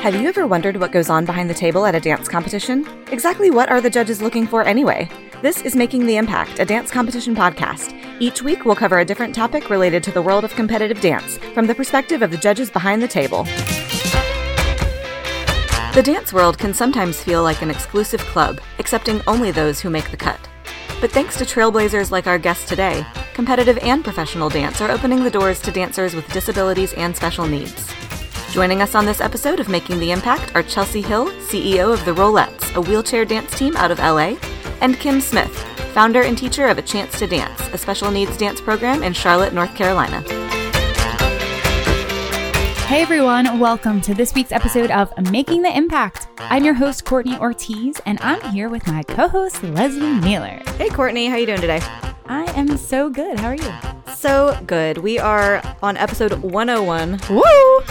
Have you ever wondered what goes on behind the table at a dance competition? Exactly what are the judges looking for anyway? This is Making the Impact, a dance competition podcast. Each week, we'll cover a different topic related to the world of competitive dance from the perspective of the judges behind the table. The dance world can sometimes feel like an exclusive club, accepting only those who make the cut. But thanks to trailblazers like our guest today, competitive and professional dance are opening the doors to dancers with disabilities and special needs. Joining us on this episode of Making the Impact are Chelsea Hill, CEO of the Rollettes, a wheelchair dance team out of LA, and Kim Smith, founder and teacher of A Chance to Dance, a special needs dance program in Charlotte, North Carolina. Hey everyone, welcome to this week's episode of Making the Impact. I'm your host Courtney Ortiz, and I'm here with my co-host Leslie Naylor. Hey Courtney, how you doing today? I am so good. How are you? So good. We are on episode 101. Woo!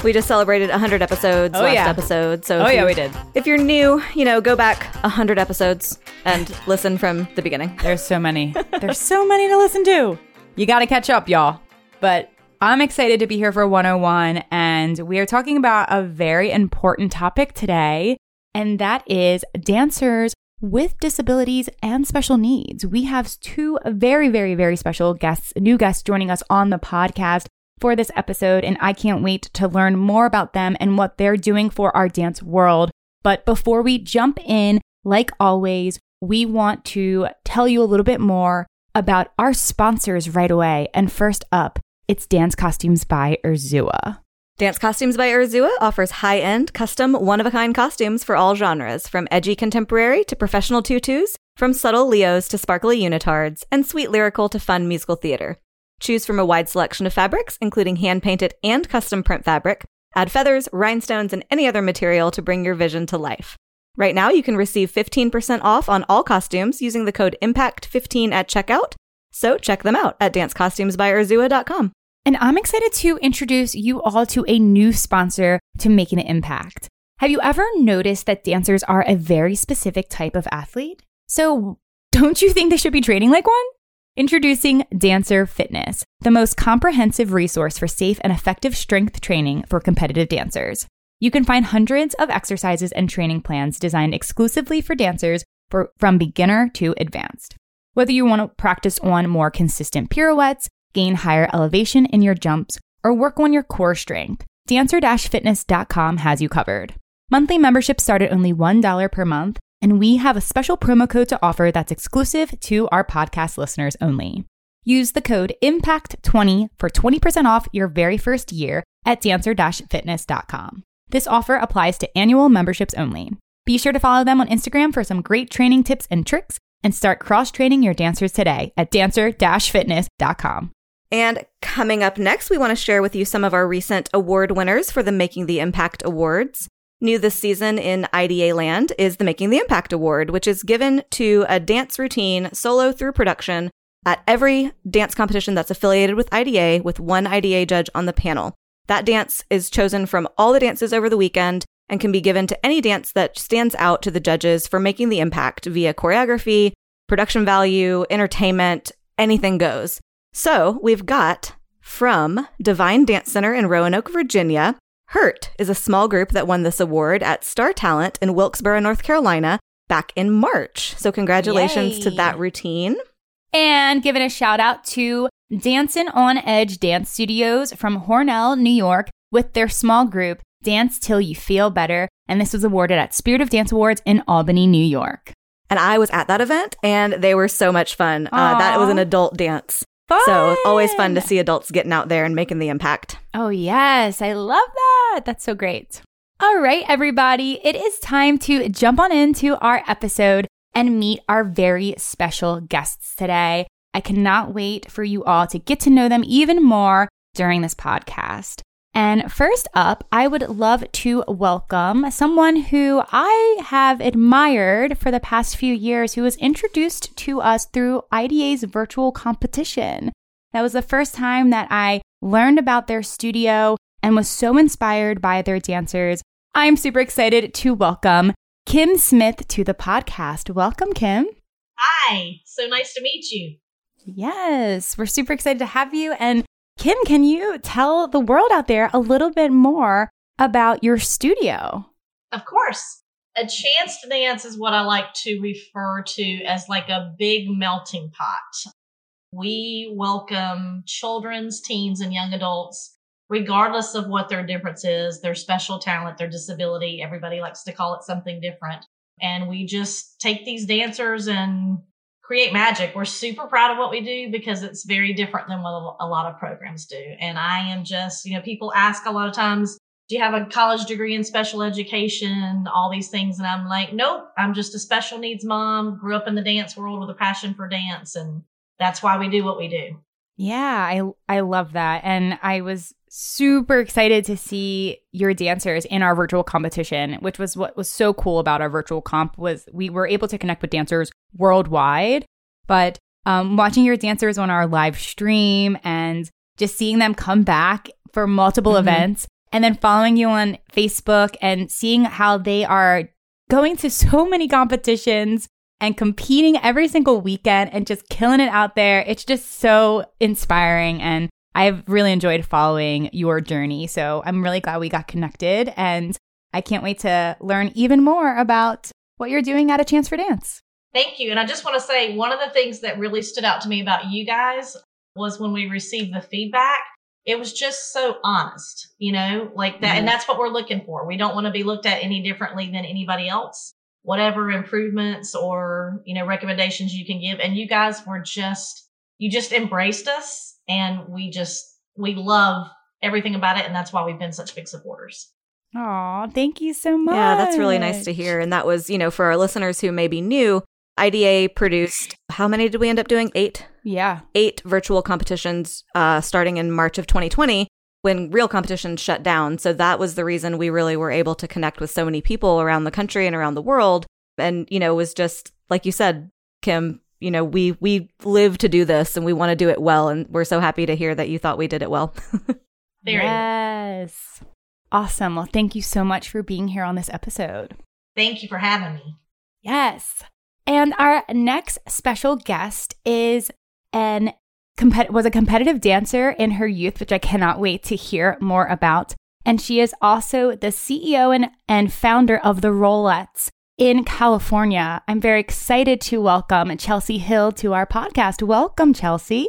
We just celebrated 100 episodes Oh, last yeah. episode. So Oh, yeah, you- we did. If you're new, you know, go back 100 episodes and listen from the beginning. There's so many. There's so many to listen to. You got to catch up, y'all. But I'm excited to be here for 101, and we are talking about a very important topic today, and that is dancers with disabilities and special needs. We have two very, very, very special guests, new guests joining us on the podcast for this episode, and I can't wait to learn more about them and what they're doing for our dance world. But before we jump in, like always, we want to tell you a little bit more about our sponsors right away. And first up, it's Dance Costumes by Urzua. Dance Costumes by Urzua offers high end, custom, one of a kind costumes for all genres, from edgy contemporary to professional tutus, from subtle Leos to sparkly unitards, and sweet lyrical to fun musical theater. Choose from a wide selection of fabrics, including hand painted and custom print fabric. Add feathers, rhinestones, and any other material to bring your vision to life. Right now, you can receive 15% off on all costumes using the code IMPACT15 at checkout. So check them out at dancecostumesbyurzua.com. And I'm excited to introduce you all to a new sponsor to Making an Impact. Have you ever noticed that dancers are a very specific type of athlete? So, don't you think they should be training like one? Introducing Dancer Fitness, the most comprehensive resource for safe and effective strength training for competitive dancers. You can find hundreds of exercises and training plans designed exclusively for dancers for, from beginner to advanced. Whether you want to practice on more consistent pirouettes, gain higher elevation in your jumps, or work on your core strength, dancer-fitness.com has you covered. Monthly memberships start at only $1 per month, and we have a special promo code to offer that's exclusive to our podcast listeners only. Use the code IMPACT20 for 20% off your very first year at dancer-fitness.com. This offer applies to annual memberships only. Be sure to follow them on Instagram for some great training tips and tricks and start cross-training your dancers today at dancer-fitness.com. And coming up next, we want to share with you some of our recent award winners for the Making the Impact Awards. New this season in IDA land is the Making the Impact Award, which is given to a dance routine solo through production at every dance competition that's affiliated with IDA with one IDA judge on the panel. That dance is chosen from all the dances over the weekend and can be given to any dance that stands out to the judges for making the impact via choreography, production value, entertainment, anything goes. So we've got from Divine Dance Center in Roanoke, Virginia. Hurt is a small group that won this award at Star Talent in Wilkesboro, North Carolina back in March. So congratulations to that routine. And giving a shout out to Dancing on Edge Dance Studios from Hornell, New York, with their small group, Dance Till You Feel Better. And this was awarded at Spirit of Dance Awards in Albany, New York. And I was at that event and they were so much fun. Uh, that was an adult dance. Fun! So always fun to see adults getting out there and making the impact. Oh, yes. I love that. That's so great. All right, everybody. It is time to jump on into our episode and meet our very special guests today. I cannot wait for you all to get to know them even more during this podcast. And first up, I would love to welcome someone who I have admired for the past few years who was introduced to us through IDA's virtual competition. That was the first time that I learned about their studio and was so inspired by their dancers. I'm super excited to welcome Kim Smith to the podcast. Welcome, Kim. Hi, so nice to meet you. Yes, we're super excited to have you. And Kim, can you tell the world out there a little bit more about your studio? Of course. A chance to dance is what I like to refer to as like a big melting pot. We welcome children's, teens, and young adults, regardless of what their difference is, their special talent, their disability. Everybody likes to call it something different. And we just take these dancers and create magic. We're super proud of what we do because it's very different than what a lot of programs do. And I am just, you know, people ask a lot of times, do you have a college degree in special education? All these things. And I'm like, nope, I'm just a special needs mom, grew up in the dance world with a passion for dance. And that's why we do what we do. Yeah, I I love that. And I was super excited to see your dancers in our virtual competition, which was what was so cool about our virtual comp was we were able to connect with dancers worldwide, but um, watching your dancers on our live stream and just seeing them come back for multiple mm-hmm. events and then following you on Facebook and seeing how they are going to so many competitions and competing every single weekend and just killing it out there. It's just so inspiring. And I've really enjoyed following your journey. So I'm really glad we got connected. And I can't wait to learn even more about what you're doing at A Chance for Dance. Thank you. And I just want to say one of the things that really stood out to me about you guys was when we received the feedback. It was just so honest, you know, like that. Mm-hmm. And that's what we're looking for. We don't want to be looked at any differently than anybody else whatever improvements or, you know, recommendations you can give. And you guys were just, you just embraced us and we just, we love everything about it. And that's why we've been such big supporters. Oh, thank you so much. Yeah, that's really nice to hear. And that was, you know, for our listeners who may be new, IDA produced how many did we end up doing? Eight. Yeah, eight virtual competitions uh, starting in March of 2020 when real competition shut down. So that was the reason we really were able to connect with so many people around the country and around the world. And, you know, it was just like you said, Kim, you know, we we live to do this and we want to do it well. And we're so happy to hear that you thought we did it well. Very yes. Awesome. Well, thank you so much for being here on this episode. Thank you for having me. Yes. And our next special guest is an compet- was a competitive dancer in her youth, which I cannot wait to hear more about. And she is also the CEO and, and founder of the Rollettes in California. I'm very excited to welcome Chelsea Hill to our podcast. Welcome, Chelsea.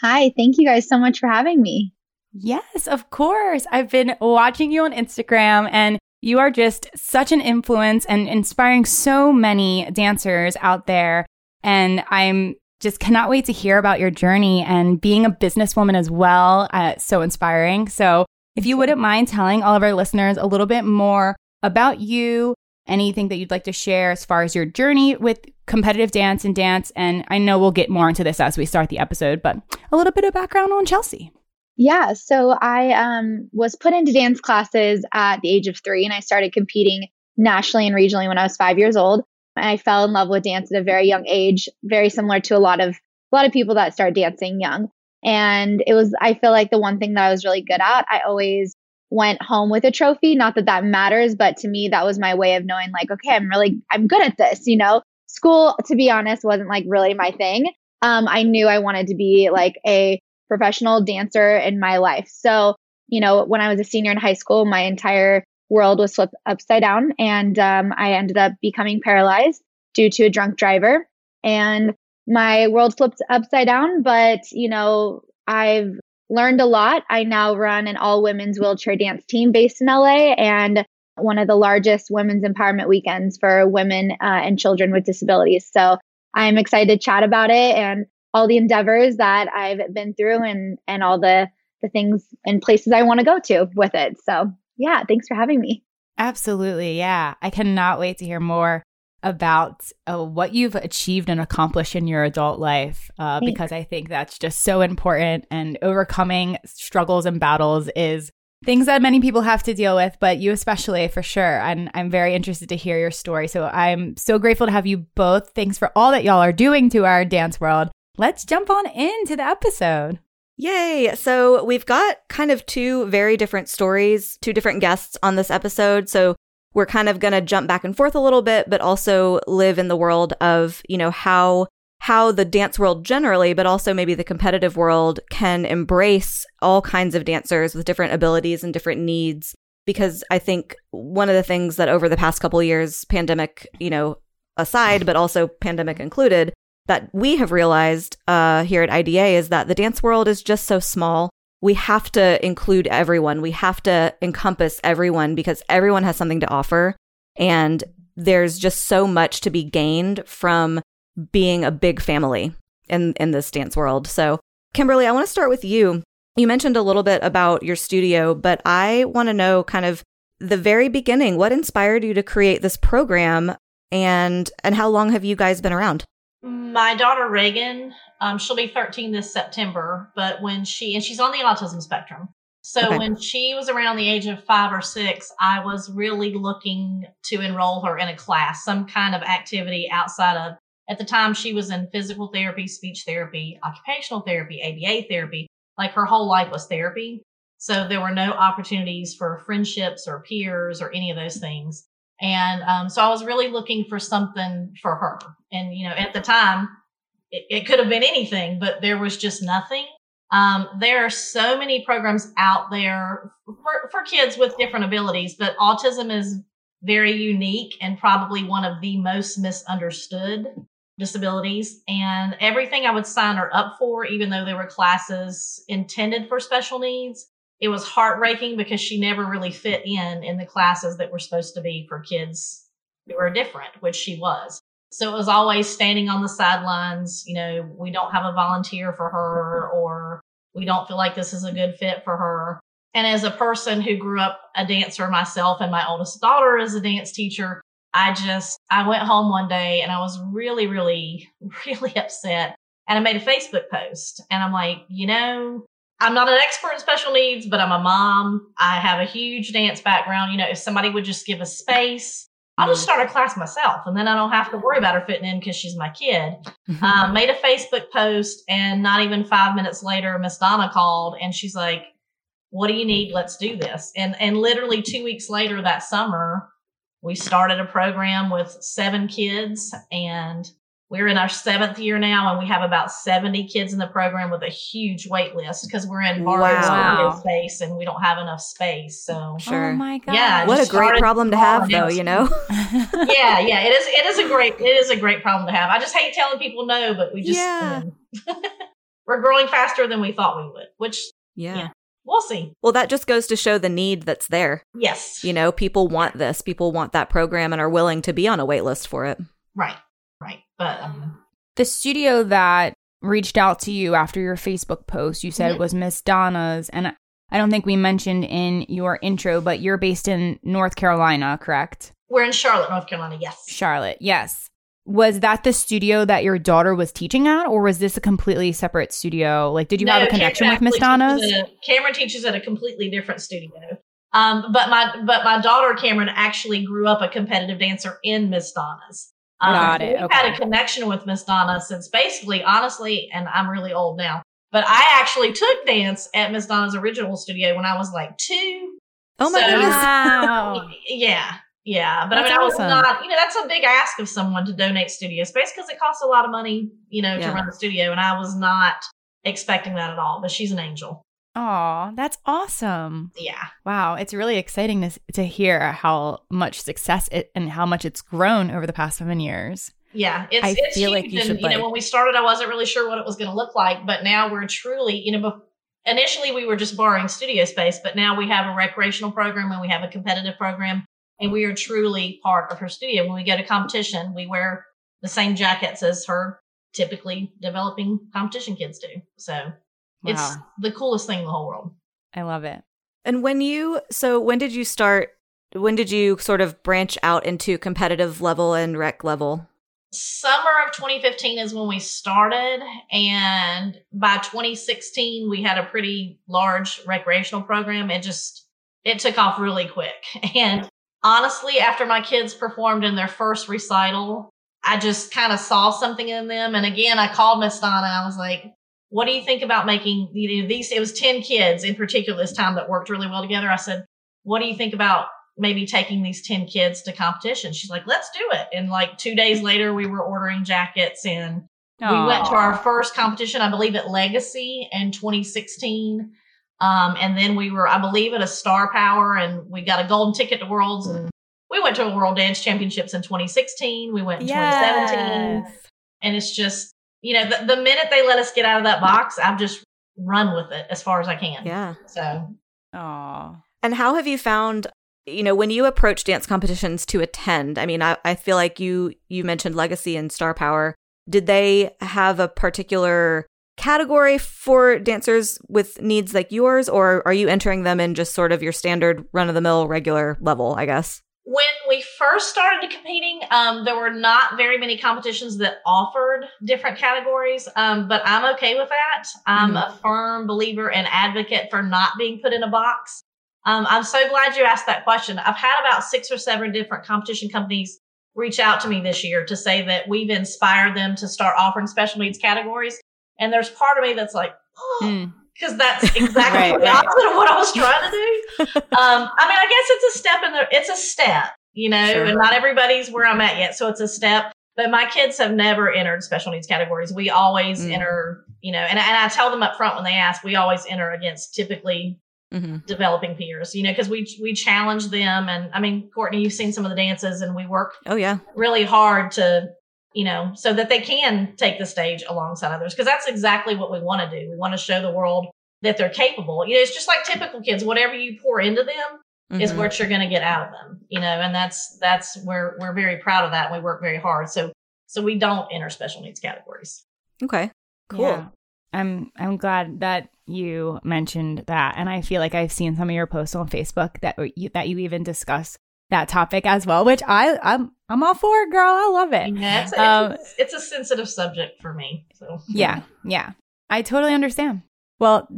Hi, thank you guys so much for having me. Yes, of course. I've been watching you on Instagram and you are just such an influence and inspiring so many dancers out there. And I'm just cannot wait to hear about your journey and being a businesswoman as well. Uh, so inspiring. So, if you wouldn't mind telling all of our listeners a little bit more about you, anything that you'd like to share as far as your journey with competitive dance and dance. And I know we'll get more into this as we start the episode, but a little bit of background on Chelsea. Yeah, so I um, was put into dance classes at the age of three, and I started competing nationally and regionally when I was five years old. I fell in love with dance at a very young age, very similar to a lot of a lot of people that start dancing young. And it was I feel like the one thing that I was really good at. I always went home with a trophy, not that that matters, but to me that was my way of knowing like okay, I'm really I'm good at this, you know. School to be honest wasn't like really my thing. Um I knew I wanted to be like a professional dancer in my life. So, you know, when I was a senior in high school, my entire world was flipped upside down and um, I ended up becoming paralyzed due to a drunk driver. And my world flipped upside down, but you know, I've learned a lot. I now run an all women's wheelchair dance team based in LA and one of the largest women's empowerment weekends for women uh, and children with disabilities. So I'm excited to chat about it and all the endeavors that I've been through and and all the the things and places I want to go to with it. So yeah, thanks for having me. Absolutely. Yeah. I cannot wait to hear more about uh, what you've achieved and accomplished in your adult life uh, because I think that's just so important. And overcoming struggles and battles is things that many people have to deal with, but you especially for sure. And I'm very interested to hear your story. So I'm so grateful to have you both. Thanks for all that y'all are doing to our dance world. Let's jump on into the episode. Yay! So we've got kind of two very different stories, two different guests on this episode. So we're kind of going to jump back and forth a little bit, but also live in the world of, you know, how how the dance world generally, but also maybe the competitive world can embrace all kinds of dancers with different abilities and different needs because I think one of the things that over the past couple years, pandemic, you know, aside, but also pandemic included, that we have realized uh, here at IDA is that the dance world is just so small. We have to include everyone. We have to encompass everyone because everyone has something to offer. And there's just so much to be gained from being a big family in, in this dance world. So, Kimberly, I want to start with you. You mentioned a little bit about your studio, but I want to know kind of the very beginning. What inspired you to create this program and and how long have you guys been around? My daughter Reagan, um, she'll be 13 this September, but when she and she's on the autism spectrum. So okay. when she was around the age of five or six, I was really looking to enroll her in a class, some kind of activity outside of. At the time, she was in physical therapy, speech therapy, occupational therapy, ABA therapy. Like her whole life was therapy. So there were no opportunities for friendships or peers or any of those things. And um, so I was really looking for something for her. And, you know, at the time, it, it could have been anything, but there was just nothing. Um, there are so many programs out there for, for kids with different abilities, but autism is very unique and probably one of the most misunderstood disabilities. And everything I would sign her up for, even though there were classes intended for special needs, it was heartbreaking because she never really fit in in the classes that were supposed to be for kids who were different, which she was. So it was always standing on the sidelines. You know, we don't have a volunteer for her, or we don't feel like this is a good fit for her. And as a person who grew up a dancer myself, and my oldest daughter is a dance teacher, I just, I went home one day and I was really, really, really upset. And I made a Facebook post and I'm like, you know, I'm not an expert in special needs, but I'm a mom. I have a huge dance background. You know, if somebody would just give us space, I'll just start a class myself and then I don't have to worry about her fitting in because she's my kid. um, made a Facebook post and not even five minutes later, Miss Donna called and she's like, what do you need? Let's do this. And, and literally two weeks later that summer, we started a program with seven kids and we're in our seventh year now, and we have about 70 kids in the program with a huge wait list because we're in borrowed wow. space and we don't have enough space. So, oh sure. Oh my God. Yeah. What a great problem to have, though, you know? yeah. Yeah. It is, it is a great, it is a great problem to have. I just hate telling people no, but we just, yeah. Um, we're growing faster than we thought we would, which, yeah. yeah. We'll see. Well, that just goes to show the need that's there. Yes. You know, people want this. People want that program and are willing to be on a wait list for it. Right. But um, the studio that reached out to you after your Facebook post, you said mm-hmm. was Miss Donna's. And I don't think we mentioned in your intro, but you're based in North Carolina, correct? We're in Charlotte, North Carolina. Yes. Charlotte. Yes. Was that the studio that your daughter was teaching at, or was this a completely separate studio? Like, did you no, have a connection with Miss Donna's? A, Cameron teaches at a completely different studio. Um, but my but my daughter Cameron actually grew up a competitive dancer in Miss Donna's. Um, Got it. We've okay. had a connection with Miss Donna since basically, honestly, and I'm really old now, but I actually took dance at Miss Donna's original studio when I was like two. Oh my so, goodness! Wow. Yeah, yeah, but that's I mean, awesome. I was not. You know, that's a big ask of someone to donate studio space because it costs a lot of money, you know, yeah. to run the studio, and I was not expecting that at all. But she's an angel. Oh, that's awesome. Yeah. Wow. It's really exciting to, to hear how much success it and how much it's grown over the past seven years. Yeah. It's, I it's feel huge. like you and, should. You like, know, when we started, I wasn't really sure what it was going to look like, but now we're truly, you know, initially we were just borrowing studio space, but now we have a recreational program and we have a competitive program and we are truly part of her studio. When we go to competition, we wear the same jackets as her typically developing competition kids do. So Wow. It's the coolest thing in the whole world. I love it. And when you, so when did you start? When did you sort of branch out into competitive level and rec level? Summer of 2015 is when we started. And by 2016, we had a pretty large recreational program. It just, it took off really quick. And honestly, after my kids performed in their first recital, I just kind of saw something in them. And again, I called Miss Donna. I was like, what do you think about making you know, these? It was 10 kids in particular this time that worked really well together. I said, what do you think about maybe taking these 10 kids to competition? She's like, let's do it. And like two days later, we were ordering jackets and Aww. we went to our first competition, I believe at Legacy in 2016. Um, and then we were, I believe, at a Star Power, and we got a golden ticket to Worlds, and we went to a World Dance Championships in 2016. We went in 2017, and it's just, you know, the, the minute they let us get out of that box, I've just run with it as far as I can. Yeah. So, Aw. And how have you found, you know, when you approach dance competitions to attend? I mean, I, I feel like you you mentioned Legacy and Star Power. Did they have a particular category for dancers with needs like yours, or are you entering them in just sort of your standard run of the mill regular level, I guess? When we first started competing, um, there were not very many competitions that offered different categories, um, but I'm okay with that. I'm Mhm. a firm believer and advocate for not being put in a box. Um, I'm so glad you asked that question. I've had about six or seven different competition companies reach out to me this year to say that we've inspired them to start offering special needs categories. And there's part of me that's like, oh, Mm. Because that's exactly Right, the right. opposite of what I was trying to do. um, I mean, I guess it's a step in the, it's a step, you know, Sure. and not everybody's where I'm at yet. So it's a step, but my kids have never entered special needs categories. We always Mm. enter, you know, and, and I tell them up front when they ask, we always enter against typically hmm developing peers, you know, because we, we challenge them. And I mean, Courtney, you've seen some of the dances and we work Oh, yeah. really hard to you know so that they can take the stage alongside others because that's exactly what we want to do we want to show the world that they're capable you know it's just like typical kids whatever you pour into them is Mhm. what you're going to get out of them you know and that's that's where we're very proud of that and we work very hard so so we don't enter special needs categories Okay. Cool. Yeah. I'm I'm glad that you mentioned that, and I feel like I've seen some of your posts on Facebook that you, that you even discuss that topic as well, which I I'm I'm all for, it, girl. I love it. yeah it's, Um, it's, it's a sensitive subject for me so Yeah, yeah. I totally understand. Well,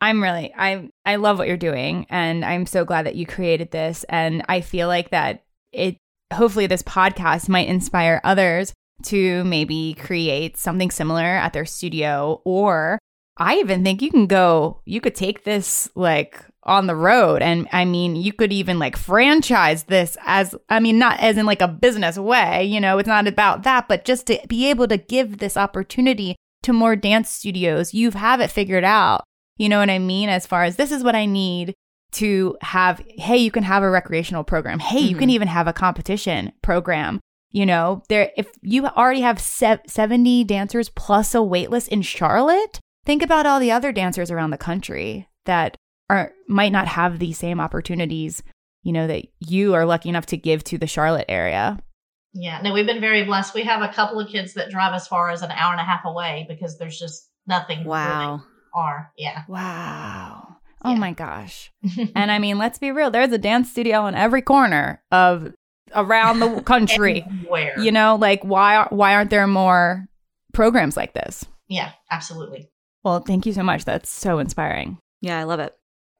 I'm really I I love what you're doing and I'm so glad that you created this and I feel like that it hopefully this podcast might inspire others to maybe create something similar at their studio or I even think you can go you could take this like on the road and I mean you could even like franchise this as I mean not as in like a business way, you know, it's not about that, but just to be able to give this opportunity to more dance studios. You have it figured out. You know what I mean? As far as this is what I need to have, hey, you can have a recreational program. Hey, you can mm-hmm. even have a competition program. You know, there if you already have se- 70 dancers plus a waitlist in Charlotte, think about all the other dancers around the country that are might not have the same opportunities, you know, that you are lucky enough to give to the Charlotte area. yeah no we've been very blessed we have a couple of kids that drive as far as an hour and a half away because there's just nothing where they Wow. are yeah Wow. Oh Yeah. my gosh. And I mean, let's be real. There's a dance studio on every corner of around the country. where you know, like why why aren't there more programs like this? yeah absolutely Well, thank you so much. That's so inspiring. Yeah, I love it.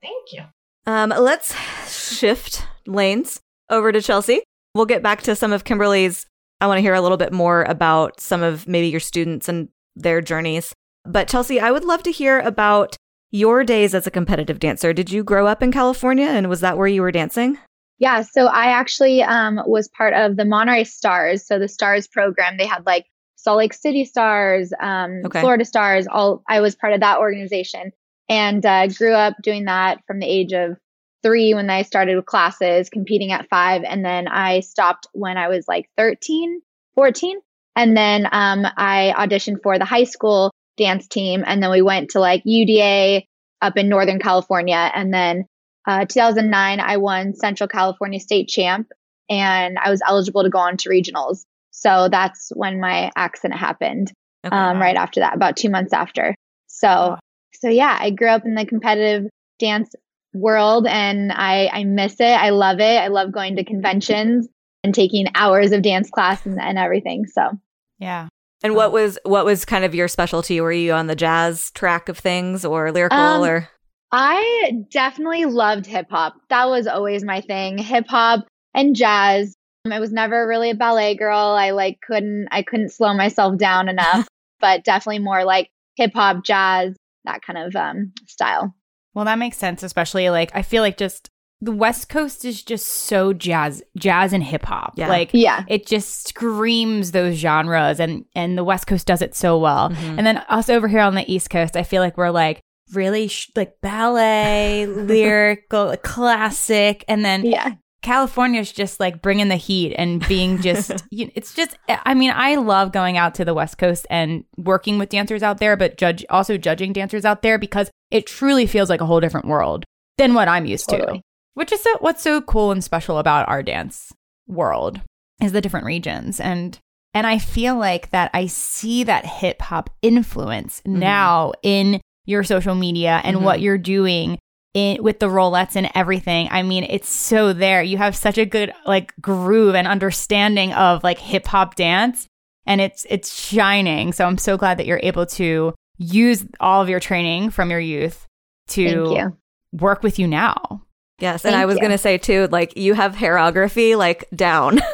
Thank you Um, let's shift lanes over to Chelsea. We'll get back to some of Kimberly's. I want to hear a little bit more about some of maybe your students and their journeys. But Chelsea, I would love to hear about your days as a competitive dancer. Did you grow up in California and was that where you were dancing? Yeah, so I actually um, was part of the Monterey Stars. So the Stars program, they had like Salt Lake City Stars, um, Okay. Florida Stars. All I was part of that organization, and uh, grew up doing that from the age of three when I started with classes, competing at five, and then I stopped when I was like 13, 14, and then um, I auditioned for the high school dance team, and then we went to like UDA up in Northern California, and then uh, 2009, I won Central California State Champ, and I was eligible to go on to regionals. So that's when my accident happened. Okay. Um, right after that, about two months after. So. So yeah, I grew up in the competitive dance world, and I I miss it. I love it. I love going to conventions and taking hours of dance class and, and everything. So Yeah. and what was what was kind of your specialty? Were you on the jazz track of things or lyrical Um, or I definitely loved hip hop. That was always my thing. Hip hop and jazz. Um, I was never really a ballet girl. I like couldn't I couldn't slow myself down enough, but definitely more like hip hop, jazz, that kind of um style. Well, that makes sense, especially like I feel like just the West Coast is just so jazz, jazz and hip hop. Yeah. Like Yeah. it just screams those genres, and and the West Coast does it so well. Mhm. And then us over here on the East Coast, I feel like we're like really sh- like ballet, lyrical, classic, and then Yeah. California's just like bringing the heat and being just, you it's just, I mean, I love going out to the West Coast and working with dancers out there, but judge also judging dancers out there because it truly feels like a whole different world than what I'm used to. Which is so, what's so cool and special about our dance world is the different regions and and I feel like that I see that hip hop influence Mhm. now in your social media and Mhm. what you're doing in, with the rollettes and everything. I mean, it's so there. You have such a good like groove and understanding of like hip hop dance and it's it's shining. So I'm so glad that you're able to use all of your training from your youth to you. work with you now. Yes, and Thank I was going to say too, like you have hairography like down.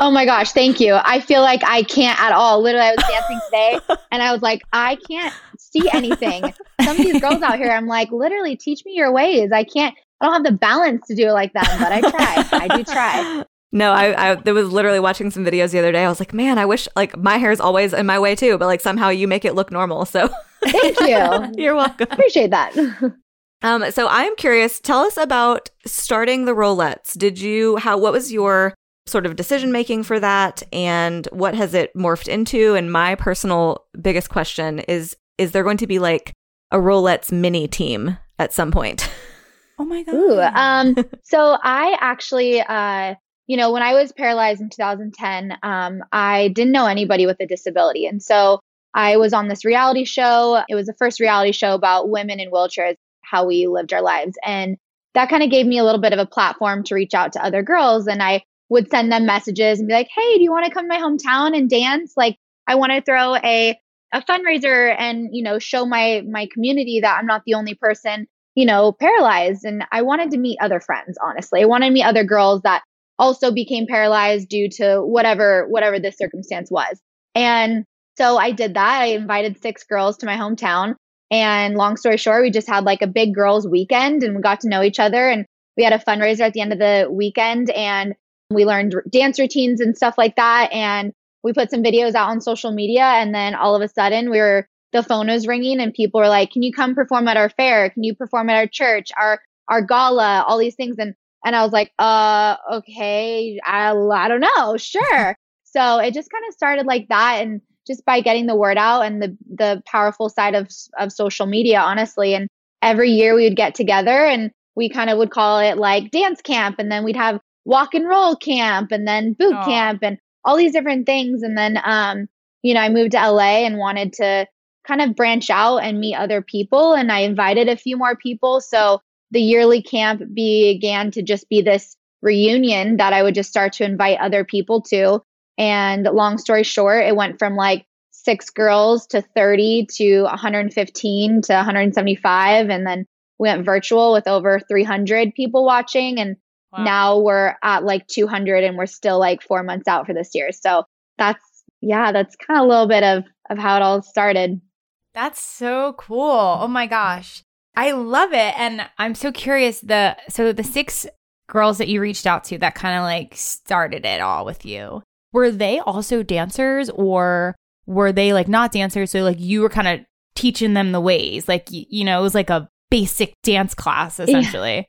Oh my gosh, thank you. I feel like I can't at all. Literally, I was dancing today and I was like, I can't see anything. Some of these girls out here, I'm like, literally, teach me your ways. I can't, I don't have the balance to do it like that, but I try. I do try. No, I, I there was literally watching some videos the other day. I was like, man, I wish like my hair is always in my way too, but like somehow you make it look normal. So Thank you. you're welcome. Appreciate that. Um, so I'm curious. Tell us about starting the Rollettes. Did you how? What was your sort of decision making for that, and what has it morphed into? And my personal biggest question is: Is there going to be like a Rollettes mini team at some point? Oh my god. Ooh, um, so I actually, uh, you know, when I was paralyzed in 2010, um, I didn't know anybody with a disability. And so I was on this reality show. It was the first reality show about women in wheelchairs, how we lived our lives. And that kind of gave me a little bit of a platform to reach out to other girls. And I would send them messages and be like, hey, do you want to come to my hometown and dance? Like, I want to throw a, a fundraiser and, you know, show my, my community that I'm not the only person you know, paralyzed. And I wanted to meet other friends, honestly. I wanted to meet other girls that also became paralyzed due to whatever, whatever the circumstance was. And so I did that. I invited six girls to my hometown. And long story short, we just had like a big girls weekend and we got to know each other. And we had a fundraiser at the end of the weekend and we learned dance routines and stuff like that. And we put some videos out on social media. And then all of a sudden we were the phone was ringing and people were like, "Can you come perform at our fair? Can you perform at our church, our our gala, all these things?" And and I was like, "Uh, okay, I I don't know, sure." so it just kind of started like that, and just by getting the word out and the the powerful side of of social media, honestly. And every year we would get together and we kind of would call it like dance camp, and then we'd have walk and roll camp, and then boot Aw. camp, and all these different things. And then, um, you know, I moved to LA and wanted to kind of branch out and meet other people. And I invited a few more people. So the yearly camp began to just be this reunion that I would just start to invite other people to. And long story short, it went from like six girls to 30 to 115 to 175. And then we went virtual with over 300 people watching. And Wow. now we're at like 200 and we're still like four months out for this year. So that's, yeah, that's kind of a little bit of, of how it all started. That's so cool. Oh my gosh. I love it. And I'm so curious the so the six girls that you reached out to that kind of like started it all with you. Were they also dancers or were they like not dancers so like you were kind of teaching them the ways? Like y- you know, it was like a basic dance class essentially. Yeah.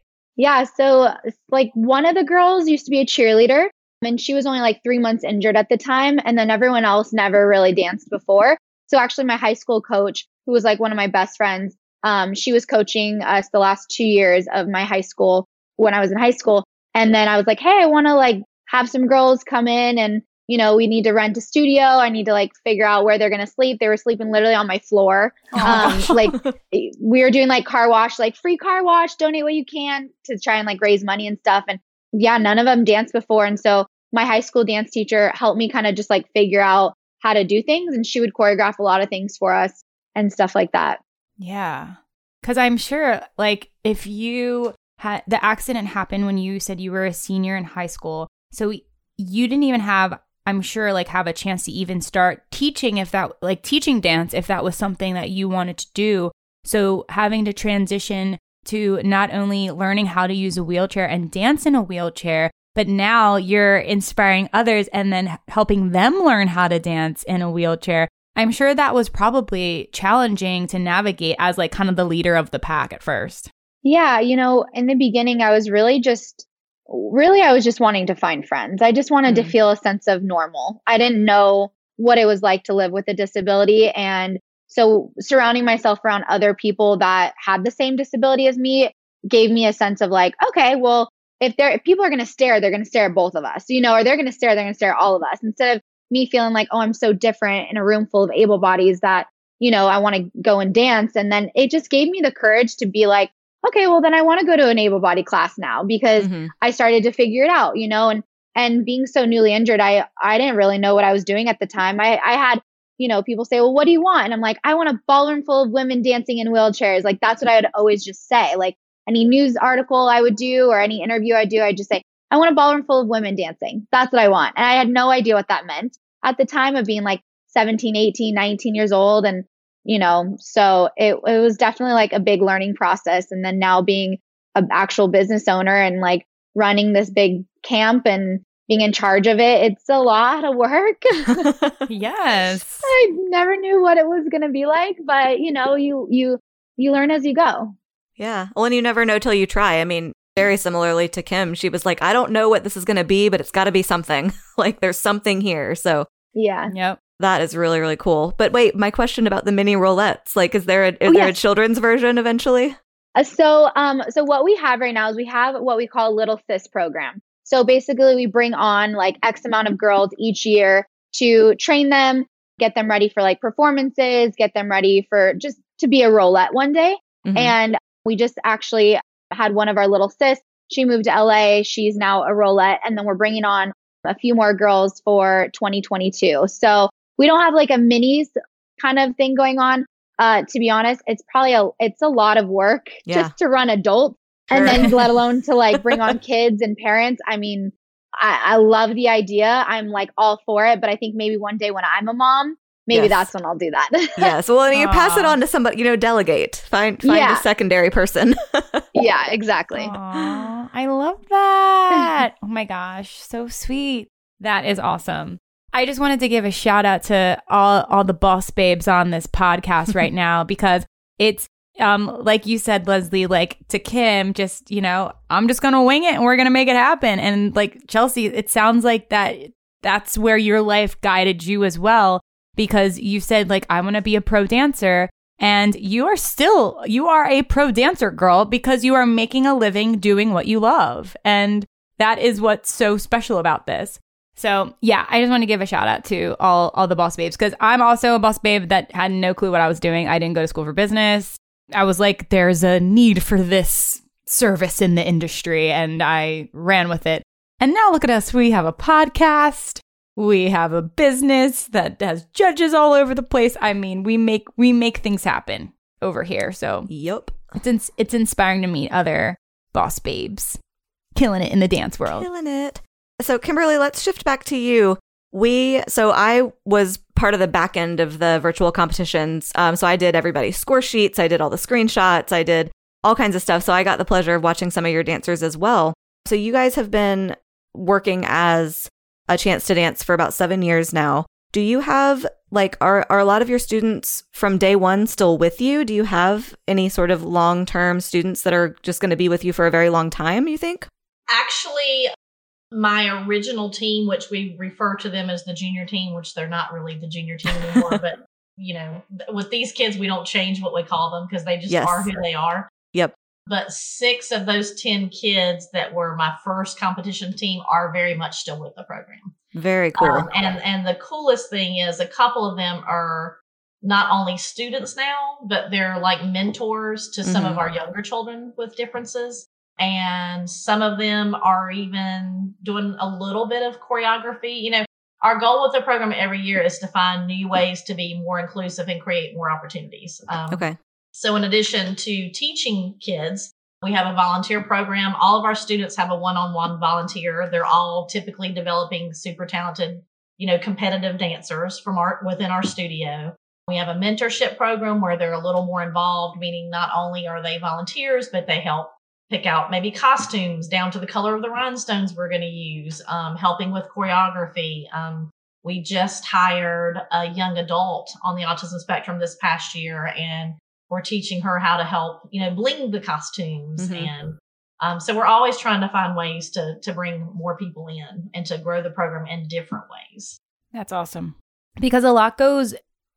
So, like, one of the girls used to be a cheerleader, and she was only like three months injured at the time. And then everyone else never really danced before. So, actually, my high school coach, who was like one of my best friends, um, she was coaching us the last two years of my high school when I was in high school. And then I was like, hey, I want to like have some girls come in and, you know, we need to rent a studio. I need to like figure out where they're going to sleep. They were sleeping literally on my floor. Um, like we were doing like car wash, like free car wash, donate what you can to try and like raise money and stuff. And yeah, none of them danced before. And so my high school dance teacher helped me kind of just like figure out how to do things. And she would choreograph a lot of things for us and stuff like that. Yeah. Cuz I'm sure like if you had the accident happened when you said you were a senior in high school. So you didn't even have I'm sure like have a chance to even start teaching if that like teaching dance if that was something that you wanted to do. So having to transition to not only learning how to use a wheelchair and dance in a wheelchair, but now you're inspiring others and then helping them learn how to dance in a wheelchair. I'm sure that was probably challenging to navigate as like kind of the leader of the pack at first. Yeah, you know, in the beginning, I was really just, really, I was just wanting to find friends. I just wanted mm-hmm. to feel a sense of normal. I didn't know what it was like to live with a disability. And so surrounding myself around other people that had the same disability as me gave me a sense of like, okay, well, if they're if people are going to stare, they're going to stare at both of us, you know, or they're going to stare, they're going to stare at all of us instead of me feeling like, oh, I'm so different in a room full of able bodies that, you know, I want to go and dance. And then it just gave me the courage to be like, okay, well, then I want to go to an able body class now because mm-hmm. I started to figure it out, you know, and, and being so newly injured, I, I didn't really know what I was doing at the time. I, I had, you know, people say, well, what do you want? And I'm like, I want a ballroom full of women dancing in wheelchairs. Like, that's what I would always just say. Like, any news article I would do or any interview I do, I'd just say, I want a ballroom full of women dancing. That's what I want. And I had no idea what that meant at the time of being like 17, 18, 19 years old. And, you know, so it, it was definitely like a big learning process. And then now being an actual business owner and like running this big camp and being in charge of it, it's a lot of work. yes. I never knew what it was going to be like, but you know, you, you, you learn as you go. Yeah. Well, and you never know till you try. I mean, very similarly to Kim, she was like, I don't know what this is going to be, but it's got to be something. like there's something here. So, yeah. Yep. That is really, really cool. But wait, my question about the mini rollettes, like, is there a, is oh, there yes. a children's version eventually? Uh, so, um, so what we have right now is we have what we call Little Sis program. So basically, we bring on like X amount of girls each year to train them, get them ready for like performances, get them ready for just to be a Rollette one day. Mm-hmm. And we just actually had one of our little sis. She moved to LA. She's now a Rollette. And then we're bringing on a few more girls for 2022. So we don't have like a minis kind of thing going on. Uh, to be honest, it's probably a, it's a lot of work yeah. just to run adults and then let alone to like bring on kids and parents. I mean, I, I love the idea. I'm like all for it, but I think maybe one day when I'm a mom, maybe yes. that's when I'll do that. yes. Well, you pass it on to somebody, you know, delegate. Find find yeah. a secondary person. yeah, exactly. Aww, I love that. oh my gosh, so sweet. That is awesome. I just wanted to give a shout out to all all the boss babes on this podcast right now because it's um like you said Leslie like to Kim just you know I'm just going to wing it and we're going to make it happen and like Chelsea it sounds like that that's where your life guided you as well because you said like I want to be a pro dancer and you are still you are a pro dancer girl because you are making a living doing what you love and that is what's so special about this. So yeah, I just want to give a shout out to all all the boss babes because I'm also a boss babe that had no clue what I was doing. I didn't go to school for business. I was like, there's a need for this service in the industry, and I ran with it. And now look at us. We have a podcast. We have a business that has judges all over the place. I mean, we make we make things happen over here. So, yep. It's it's inspiring to meet other boss babes killing it in the dance world. Killing it. So, Kimberly, let's shift back to you. We so I was part of the back end of the virtual competitions. Um, so I did everybody's score sheets. I did all the screenshots. I did all kinds of stuff. So I got the pleasure of watching some of your dancers as well. So you guys have been working as a chance to dance for about seven years now. Do you have like are are a lot of your students from day one still with you? Do you have any sort of long term students that are just going to be with you for a very long time? You think? Actually, my original team, which we refer to them as the junior team, which they're not really the junior team anymore, but you know, with these kids, we don't change what we call them because they just yes. are who they are. Yep but six of those 10 kids that were my first competition team are very much still with the program. Very cool. Um, and and the coolest thing is a couple of them are not only students now, but they're like mentors to some mm-hmm. of our younger children with differences. And some of them are even doing a little bit of choreography. You know, our goal with the program every year is to find new ways to be more inclusive and create more opportunities. Um, okay. So, in addition to teaching kids, we have a volunteer program. All of our students have a one on one volunteer. They're all typically developing super talented, you know, competitive dancers from our within our studio. We have a mentorship program where they're a little more involved, meaning not only are they volunteers, but they help pick out maybe costumes down to the color of the rhinestones we're going to use, um, helping with choreography, um, we just hired a young adult on the autism spectrum this past year and we're teaching her how to help, you know, bling the costumes. Mm-hmm. And um, so we're always trying to find ways to, to bring more people in and to grow the program in different ways. That's awesome. Because a lot goes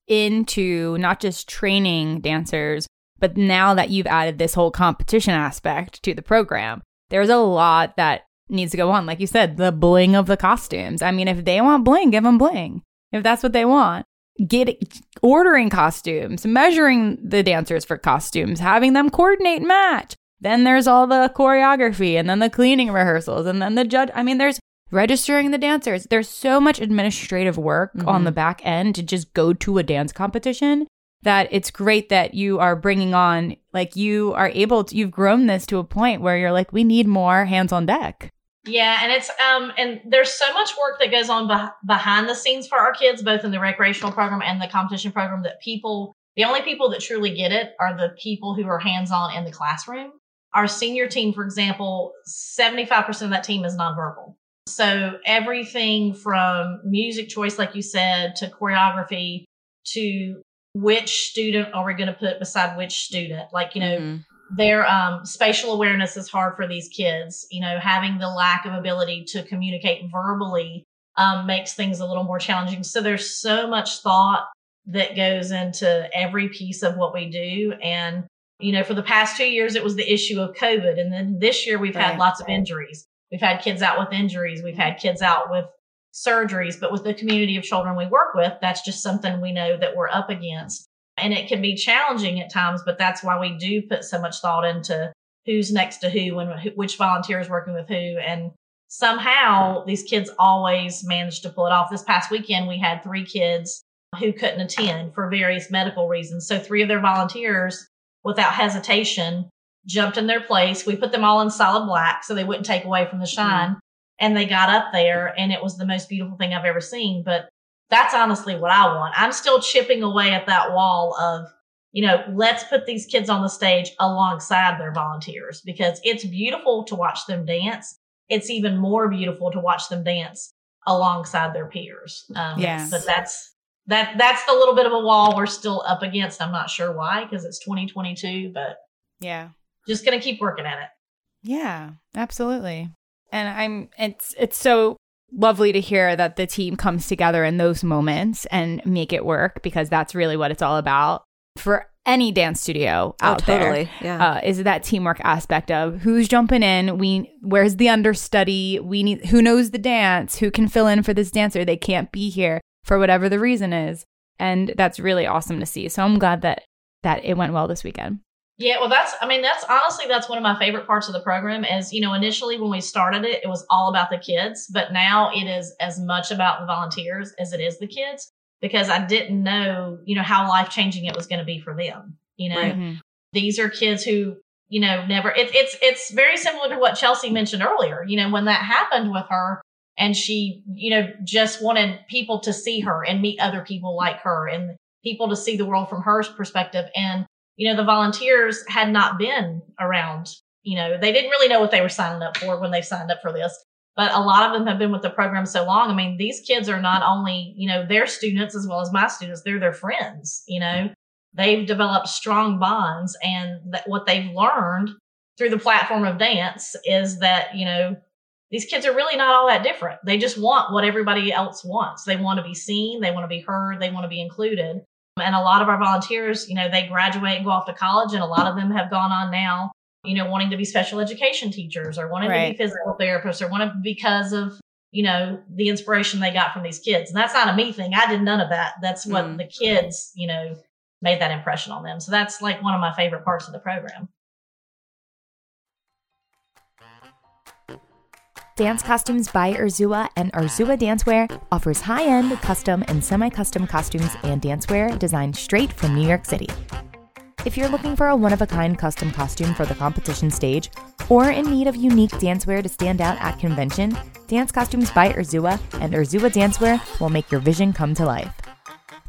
into not just training dancers, but now that you've added this whole competition aspect to the program, there's a lot that needs to go on. Like you said, the bling of the costumes. I mean, if they want bling, give them bling. If that's what they want, get ordering costumes, measuring the dancers for costumes, having them coordinate match. Then there's all the choreography and then the cleaning rehearsals and then the judge. I mean, there's registering the dancers. There's so much administrative work mm-hmm. on the back end to just go to a dance competition that it's great that you are bringing on like you are able to you've grown this to a point where you're like we need more hands on deck. Yeah and it's um and there's so much work that goes on be- behind the scenes for our kids both in the recreational program and the competition program that people the only people that truly get it are the people who are hands on in the classroom. Our senior team for example 75% of that team is nonverbal. So everything from music choice like you said to choreography to which student are we going to put beside which student? Like you know mm-hmm. their um, spatial awareness is hard for these kids. You know having the lack of ability to communicate verbally um, makes things a little more challenging. So there's so much thought that goes into every piece of what we do. And you know for the past two years it was the issue of covid. And then this year we've right. had lots of injuries. We've had kids out with injuries. We've had kids out with surgeries, but with the community of children we work with, that's just something we know that we're up against. And it can be challenging at times, but that's why we do put so much thought into who's next to who and which volunteer is working with who. And somehow these kids always manage to pull it off. This past weekend, we had three kids who couldn't attend for various medical reasons. So three of their volunteers, without hesitation, jumped in their place. We put them all in solid black so they wouldn't take away from the shine. Mm-hmm and they got up there and it was the most beautiful thing I've ever seen. But that's honestly what I want. I'm still chipping away at that wall of, you know, let's put these kids on the stage alongside their volunteers because it's beautiful to watch them dance. It's even more beautiful to watch them dance alongside their peers. Um, yes. But that's, that, that's the little bit of a wall we're still up against. I'm not sure why because it's 2022, but yeah, just going to keep working at it. Yeah, absolutely and I'm it's it's so lovely to hear that the team comes together in those moments and make it work because that's really what it's all about for any dance studio oh, out oh, totally. there. Yeah. Uh, is that teamwork aspect of who's jumping in? We where's the understudy? We need who knows the dance? Who can fill in for this dancer? They can't be here for whatever the reason is, and that's really awesome to see. So I'm glad that that it went well this weekend. Yeah, well, that's, I mean, that's honestly, that's one of my favorite parts of the program is, you know, initially when we started it, it was all about the kids, but now it is as much about the volunteers as it is the kids because I didn't know, you know, how life changing it was going to be for them. You know, mm-hmm. these are kids who, you know, never, it, it's, it's very similar to what Chelsea mentioned earlier. You know, when that happened with her and she, you know, just wanted people to see her and meet other people like her and people to see the world from her perspective. And you know, the volunteers had not been around. You know, they didn't really know what they were signing up for when they signed up for this. But a lot of them have been with the program so long. I mean, these kids are not only, you know, their students as well as my students, they're their friends, you know. They've developed strong bonds and that what they've learned through the platform of dance is that, you know, these kids are really not all that different. They just want what everybody else wants. They want to be seen, they want to be heard, they want to be included. And a lot of our volunteers, you know, they graduate and go off to college, and a lot of them have gone on now, you know, wanting to be special education teachers or wanting right. to be physical therapists or want because of, you know, the inspiration they got from these kids. And that's not a me thing. I did none of that. That's what mm. the kids, you know, made that impression on them. So that's like one of my favorite parts of the program. Dance Costumes by Urzua and Urzua Dancewear offers high end, custom, and semi custom costumes and dancewear designed straight from New York City. If you're looking for a one of a kind custom costume for the competition stage, or in need of unique dancewear to stand out at convention, Dance Costumes by Urzua and Urzua Dancewear will make your vision come to life.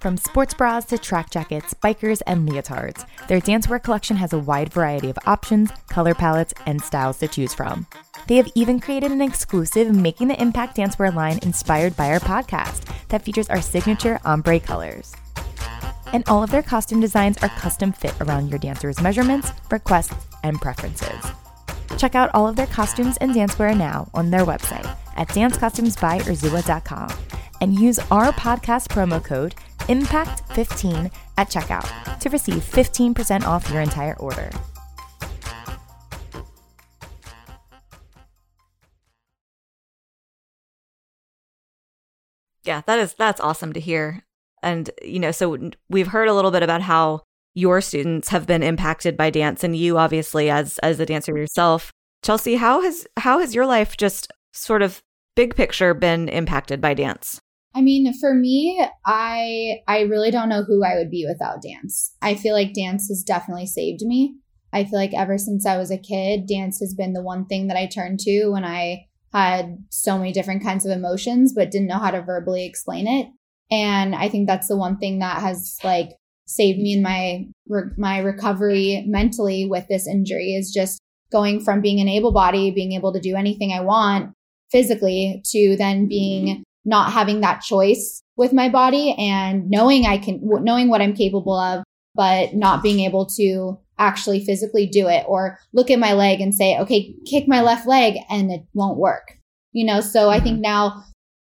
From sports bras to track jackets, bikers, and leotards, their dancewear collection has a wide variety of options, color palettes, and styles to choose from. They have even created an exclusive Making the Impact dancewear line inspired by our podcast that features our signature ombre colors. And all of their costume designs are custom fit around your dancer's measurements, requests, and preferences. Check out all of their costumes and dancewear now on their website at dancecostumesbyurzua.com and use our podcast promo code IMPACT15 at checkout to receive 15% off your entire order. Yeah, that is that's awesome to hear. And you know, so we've heard a little bit about how your students have been impacted by dance and you obviously as as a dancer yourself. Chelsea, how has how has your life just sort of big picture been impacted by dance? I mean, for me, I I really don't know who I would be without dance. I feel like dance has definitely saved me. I feel like ever since I was a kid, dance has been the one thing that I turned to when I had so many different kinds of emotions but didn't know how to verbally explain it. And I think that's the one thing that has like saved me in my my recovery mentally with this injury is just going from being an able body, being able to do anything I want physically to then being mm-hmm. Not having that choice with my body and knowing I can, knowing what I'm capable of, but not being able to actually physically do it or look at my leg and say, okay, kick my left leg and it won't work. You know, so I think mm-hmm. now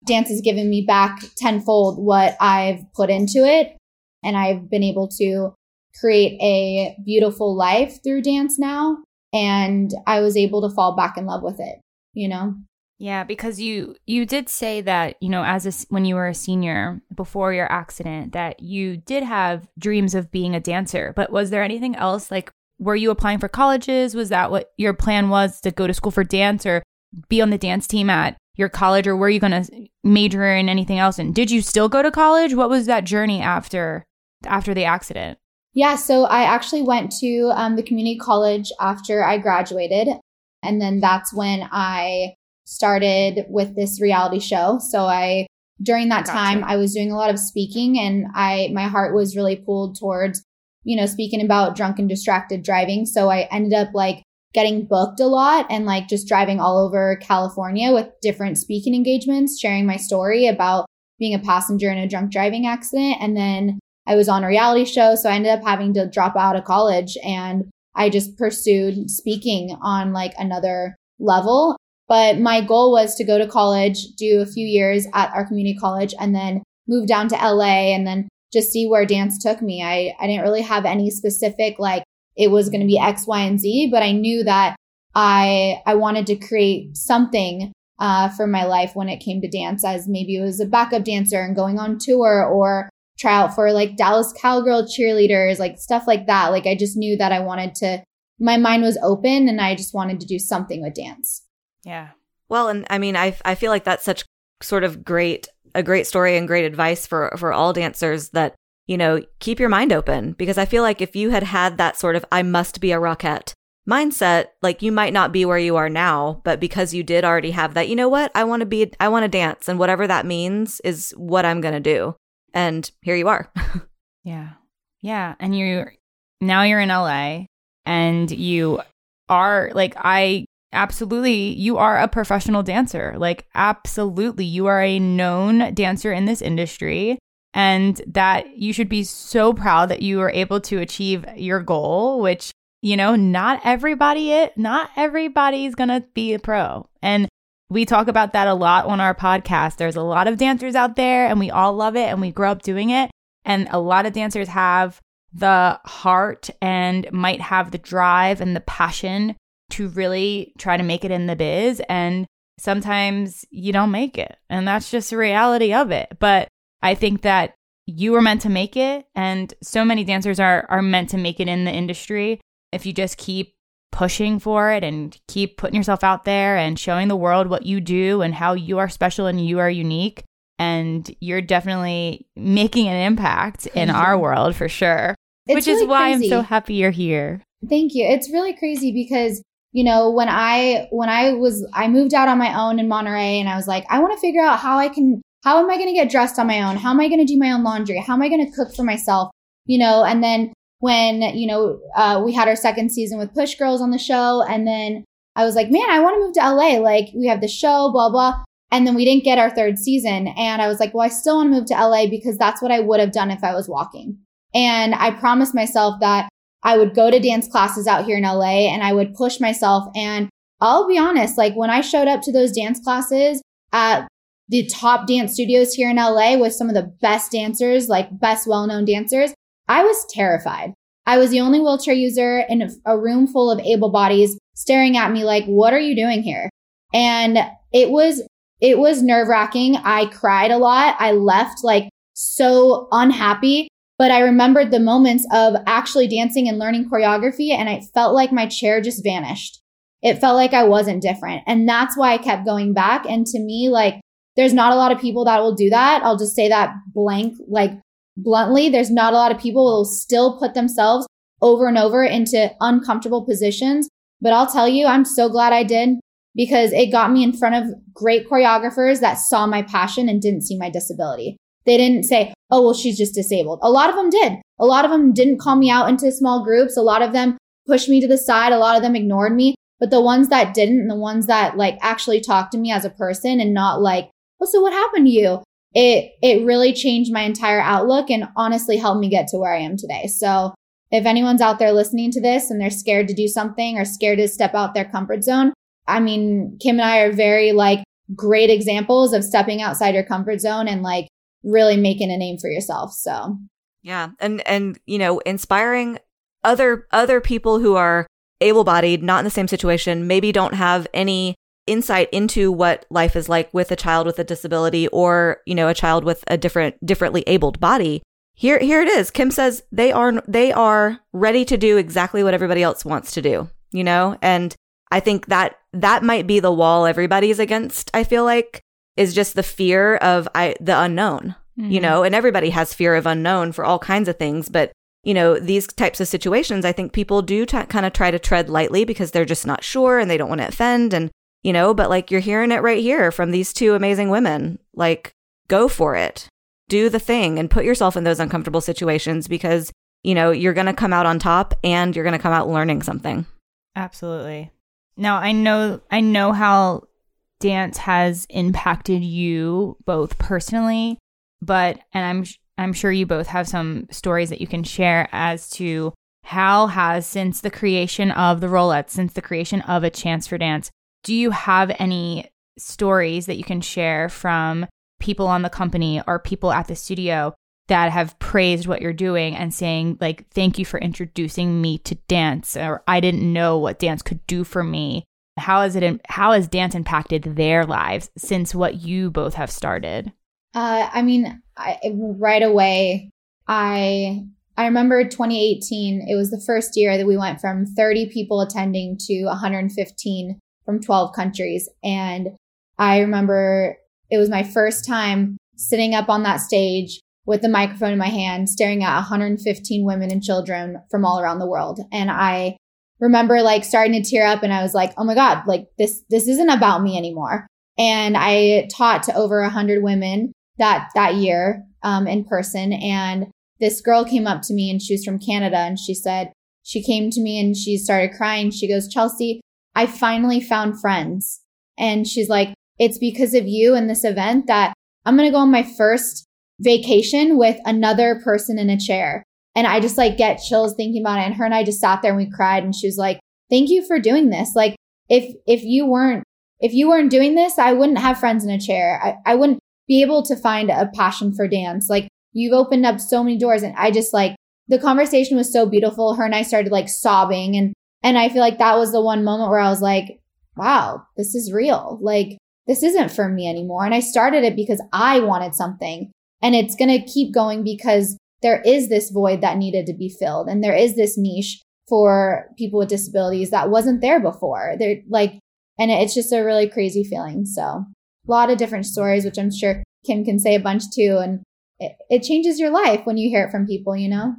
dance has given me back tenfold what I've put into it. And I've been able to create a beautiful life through dance now. And I was able to fall back in love with it, you know? Yeah, because you you did say that, you know, as a, when you were a senior before your accident that you did have dreams of being a dancer, but was there anything else like were you applying for colleges? Was that what your plan was to go to school for dance or be on the dance team at your college or were you going to major in anything else and did you still go to college? What was that journey after after the accident? Yeah, so I actually went to um, the community college after I graduated. And then that's when I started with this reality show. So I, during that gotcha. time, I was doing a lot of speaking and I, my heart was really pulled towards, you know, speaking about drunk and distracted driving. So I ended up like getting booked a lot and like just driving all over California with different speaking engagements, sharing my story about being a passenger in a drunk driving accident. And then I was on a reality show. So I ended up having to drop out of college and I just pursued speaking on like another level. But my goal was to go to college, do a few years at our community college, and then move down to LA and then just see where dance took me. I, I didn't really have any specific, like, it was going to be X, Y, and Z, but I knew that I, I wanted to create something uh, for my life when it came to dance as maybe it was a backup dancer and going on tour or try out for like Dallas Cowgirl cheerleaders, like stuff like that. Like I just knew that I wanted to, my mind was open and I just wanted to do something with dance. Yeah. Well, and I mean, I I feel like that's such sort of great a great story and great advice for for all dancers that you know keep your mind open because I feel like if you had had that sort of I must be a rockette mindset, like you might not be where you are now, but because you did already have that, you know what? I want to be I want to dance and whatever that means is what I'm going to do. And here you are. yeah. Yeah, and you now you're in LA and you are like I Absolutely. You are a professional dancer. Like, absolutely. You are a known dancer in this industry. And that you should be so proud that you were able to achieve your goal, which, you know, not everybody it not everybody's gonna be a pro. And we talk about that a lot on our podcast. There's a lot of dancers out there and we all love it and we grow up doing it. And a lot of dancers have the heart and might have the drive and the passion to really try to make it in the biz. And sometimes you don't make it. And that's just the reality of it. But I think that you were meant to make it. And so many dancers are, are meant to make it in the industry. If you just keep pushing for it and keep putting yourself out there and showing the world what you do and how you are special and you are unique. And you're definitely making an impact in our world for sure. It's which really is why crazy. I'm so happy you're here. Thank you. It's really crazy because you know, when I when I was I moved out on my own in Monterey and I was like, I want to figure out how I can how am I going to get dressed on my own? How am I going to do my own laundry? How am I going to cook for myself? You know, and then when, you know, uh, we had our second season with Push Girls on the show. And then I was like, man, I want to move to LA. Like, we have the show, blah, blah. And then we didn't get our third season. And I was like, well, I still want to move to LA because that's what I would have done if I was walking. And I promised myself that I would go to dance classes out here in LA and I would push myself. And I'll be honest, like when I showed up to those dance classes at the top dance studios here in LA with some of the best dancers, like best well known dancers, I was terrified. I was the only wheelchair user in a room full of able bodies staring at me like, what are you doing here? And it was, it was nerve wracking. I cried a lot. I left like so unhappy, but I remembered the moments of actually dancing and learning choreography. And I felt like my chair just vanished. It felt like I wasn't different. And that's why I kept going back. And to me, like, there's not a lot of people that will do that. I'll just say that blank, like bluntly, there's not a lot of people will still put themselves over and over into uncomfortable positions. But I'll tell you, I'm so glad I did because it got me in front of great choreographers that saw my passion and didn't see my disability. They didn't say, oh, well, she's just disabled. A lot of them did. A lot of them didn't call me out into small groups. A lot of them pushed me to the side. A lot of them ignored me. But the ones that didn't and the ones that like actually talked to me as a person and not like, well, so what happened to you? It, it really changed my entire outlook and honestly helped me get to where I am today. So if anyone's out there listening to this and they're scared to do something or scared to step out their comfort zone, I mean, Kim and I are very like great examples of stepping outside your comfort zone and like really making a name for yourself. So, yeah. And, and, you know, inspiring other, other people who are able bodied, not in the same situation, maybe don't have any insight into what life is like with a child with a disability or, you know, a child with a different, differently abled body. Here, here it is. Kim says they are, they are ready to do exactly what everybody else wants to do, you know? And I think that that might be the wall everybody's against. I feel like is just the fear of I, the unknown, mm-hmm. you know, and everybody has fear of unknown for all kinds of things. But, you know, these types of situations, I think people do t- kind of try to tread lightly because they're just not sure and they don't want to offend. And, you know, but like you're hearing it right here from these two amazing women. Like, go for it, do the thing and put yourself in those uncomfortable situations because, you know, you're going to come out on top and you're going to come out learning something. Absolutely. Now, I know, I know how dance has impacted you both personally, but and I'm I'm sure you both have some stories that you can share as to how has since the creation of the Rollettes, since the creation of a chance for dance, do you have any stories that you can share from people on the company or people at the studio that have praised what you're doing and saying like thank you for introducing me to dance or I didn't know what dance could do for me how has it how has dance impacted their lives since what you both have started? Uh, i mean I, right away i i remember 2018 it was the first year that we went from 30 people attending to 115 from 12 countries. And i remember it was my first time sitting up on that stage with the microphone in my hand staring at 115 women and children from all around the world. And i remember like starting to tear up and I was like, oh my God, like this, this isn't about me anymore. And I taught to over a hundred women that, that year, um, in person. And this girl came up to me and she was from Canada and she said, she came to me and she started crying. She goes, Chelsea, I finally found friends. And she's like, it's because of you and this event that I'm going to go on my first vacation with another person in a chair. And I just like get chills thinking about it. And her and I just sat there and we cried and she was like, thank you for doing this. Like if, if you weren't, if you weren't doing this, I wouldn't have friends in a chair. I, I wouldn't be able to find a passion for dance. Like you've opened up so many doors and I just like the conversation was so beautiful. Her and I started like sobbing and, and I feel like that was the one moment where I was like, wow, this is real. Like this isn't for me anymore. And I started it because I wanted something and it's going to keep going because there is this void that needed to be filled and there is this niche for people with disabilities that wasn't there before. They're like, and it's just a really crazy feeling. So a lot of different stories, which I'm sure Kim can say a bunch too. And it, it changes your life when you hear it from people, you know?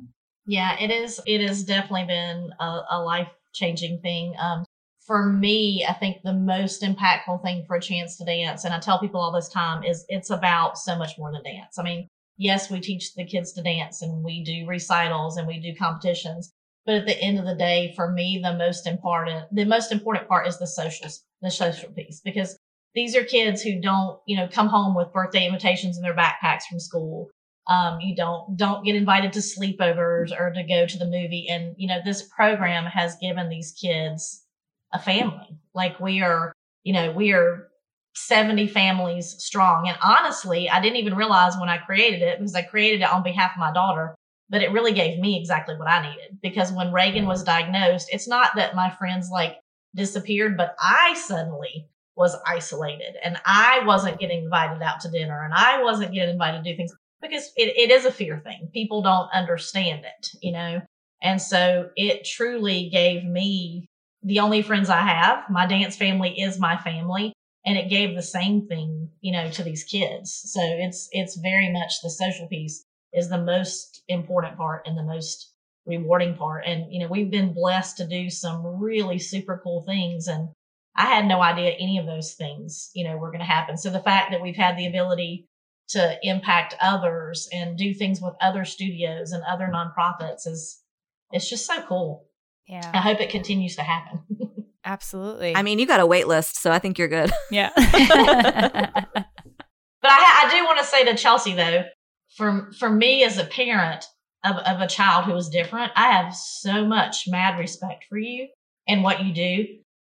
Yeah, it is. It has definitely been a, a life changing thing. Um, for me, I think the most impactful thing for a chance to dance, and I tell people all this time, is it's about so much more than dance. I mean, yes, we teach the kids to dance and we do recitals and we do competitions. But at the end of the day, for me, the most important, the most important part is the social, the social piece because these are kids who don't, you know, come home with birthday invitations in their backpacks from school. Um, you don't, don't get invited to sleepovers or to go to the movie. And, you know, this program has given these kids a family. Like we are, you know, we are 70 families strong. And honestly, I didn't even realize when I created it because I created it on behalf of my daughter, but it really gave me exactly what I needed because when Reagan was diagnosed, it's not that my friends like disappeared, but I suddenly was isolated and I wasn't getting invited out to dinner and I wasn't getting invited to do things because it, it is a fear thing. People don't understand it, you know? And so it truly gave me the only friends I have. My dance family is my family. And it gave the same thing, you know, to these kids. So it's, it's very much the social piece is the most important part and the most rewarding part. And, you know, we've been blessed to do some really super cool things. And I had no idea any of those things, you know, were going to happen. So the fact that we've had the ability to impact others and do things with other studios and other nonprofits is, it's just so cool. Yeah. I hope it continues to happen. Absolutely. I mean, you got a wait list, so I think you're good. yeah. but I, I do want to say to Chelsea though, for for me as a parent of, of a child who is different, I have so much mad respect for you and what you do.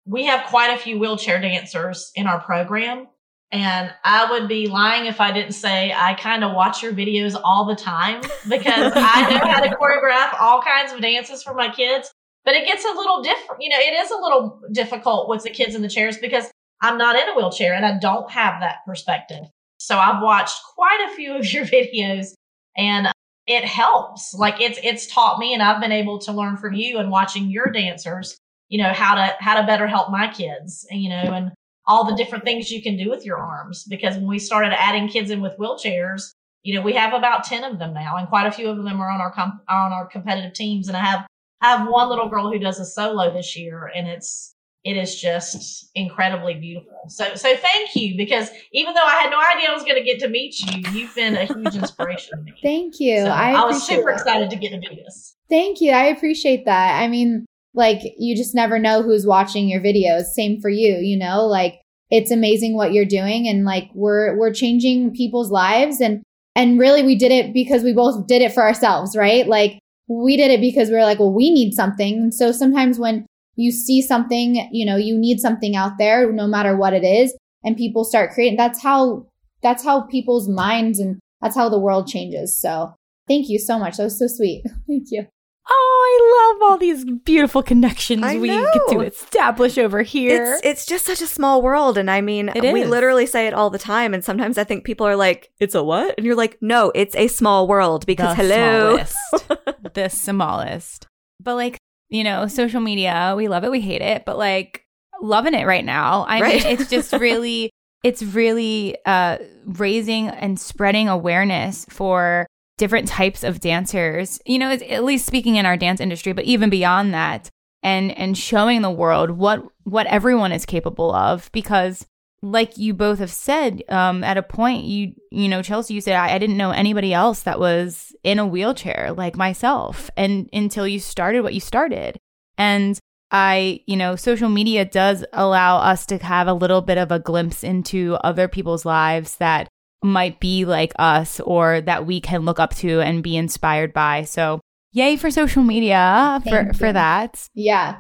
We have quite a few wheelchair dancers in our program. And I would be lying if I didn't say I kind of watch your videos all the time because I know how to choreograph all kinds of dances for my kids. But it gets a little different. You know, it is a little difficult with the kids in the chairs because I'm not in a wheelchair and I don't have that perspective. So I've watched quite a few of your videos and it helps. Like it's, it's taught me and I've been able to learn from you and watching your dancers, you know, how to, how to better help my kids, you know, and all the different things you can do with your arms. Because when we started adding kids in with wheelchairs, you know, we have about 10 of them now and quite a few of them are on our, com- on our competitive teams. And I have, I have one little girl who does a solo this year and it's, it is just incredibly beautiful. So, so thank you because even though I had no idea I was going to get to meet you, you've been a huge inspiration to me. Thank you. So I, I was super that. excited to get to do this. Thank you. I appreciate that. I mean, like you just never know who's watching your videos. Same for you, you know, like it's amazing what you're doing and like we're we're changing people's lives and and really we did it because we both did it for ourselves, right? Like we did it because we were like, well, we need something. And so sometimes when you see something, you know, you need something out there, no matter what it is, and people start creating, that's how, that's how people's minds and that's how the world changes. So thank you so much. That was so sweet. thank you. Oh, I love all these beautiful connections we get to establish over here. It's it's just such a small world, and I mean, It we is. literally say it all the time. And sometimes I think people are like, "It's a what?" And you're like, "No, it's a small world." Because the hello, the smallest. But like, you know, social media, we love it, we hate it, but like loving it right now. I Right. mean, it's just really it's really uh raising and spreading awareness for different types of dancers. You know, at least speaking in our dance industry, but even beyond that and and showing the world what what everyone is capable of because like you both have said um, at a point you you know chelsea you said I, I didn't know anybody else that was in a wheelchair like myself and until you started what you started and i you know social media does allow us to have a little bit of a glimpse into other people's lives that might be like us or that we can look up to and be inspired by so yay for social media for Thank for you. that Yeah.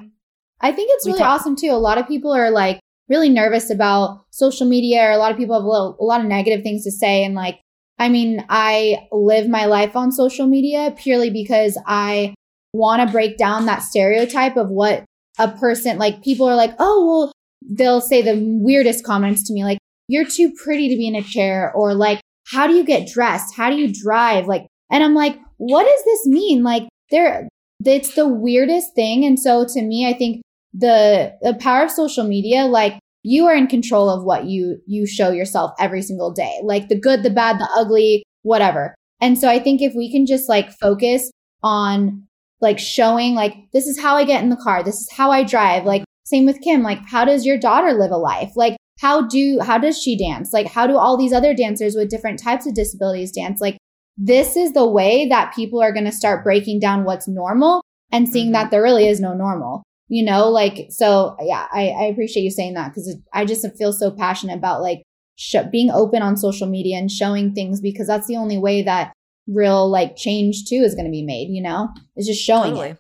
I think it's We really talk- awesome too. A lot of people are like really nervous about social media or a lot of people have a, little, a lot of negative things to say. And like, I mean, I live my life on social media purely because I want to break down that stereotype of what a person, like people are like, oh, well, they'll say the weirdest comments to me, like, you're too pretty to be in a chair or like, how do you get dressed? How do you drive? Like, and I'm like, what does this mean? Like, there, it's the weirdest thing. And so to me, I think the, the power of social media, like you are in control of what you, you show yourself every single day, like the good, the bad, the ugly, whatever. And so I think if we can just like focus on like showing like, this is how I get in the car. This is how I drive. Like Same with Kim. Like, how does your daughter live a life? Like, how do how does she dance? Like, how do all these other dancers with different types of disabilities dance? Like, this is the way that people are going to start breaking down what's normal and seeing mm-hmm. that there really is no normal. You know, like so. Yeah, I, I appreciate you saying that because I just feel so passionate about like sh- being open on social media and showing things because that's the only way that real like change too is going to be made. You know, is just showing totally. it.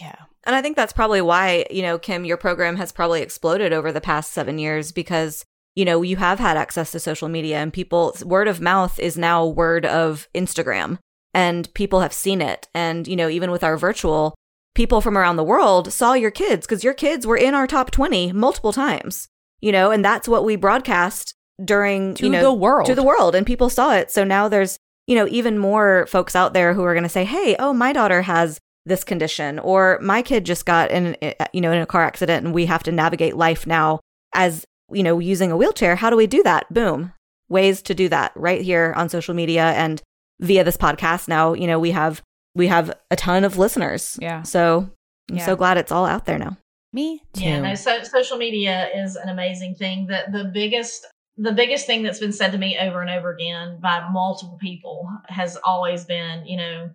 Yeah. And I think that's probably why, you know, Kim, your program has probably exploded over the past seven years because, you know, you have had access to social media and people word of mouth is now word of Instagram and people have seen it. And, you know, even with our virtual, people from around the world saw your kids because your kids were in our top 20 multiple times, you know, and that's what we broadcast during, to you know, the world. To the world. And people saw it. So now there's, you know, even more folks out there who are going to say, hey, oh, my daughter has this condition or my kid just got in eh, eh, you know in a car accident and we have to navigate life now as you know using a wheelchair how do we do that boom ways to do that right here on social media and via this podcast now you know we have we have a ton of listeners yeah so i'm yeah. so glad it's all out there now me too yeah no so social media is an amazing thing that the biggest the biggest thing that's been said to me over and over again by multiple people has always been you know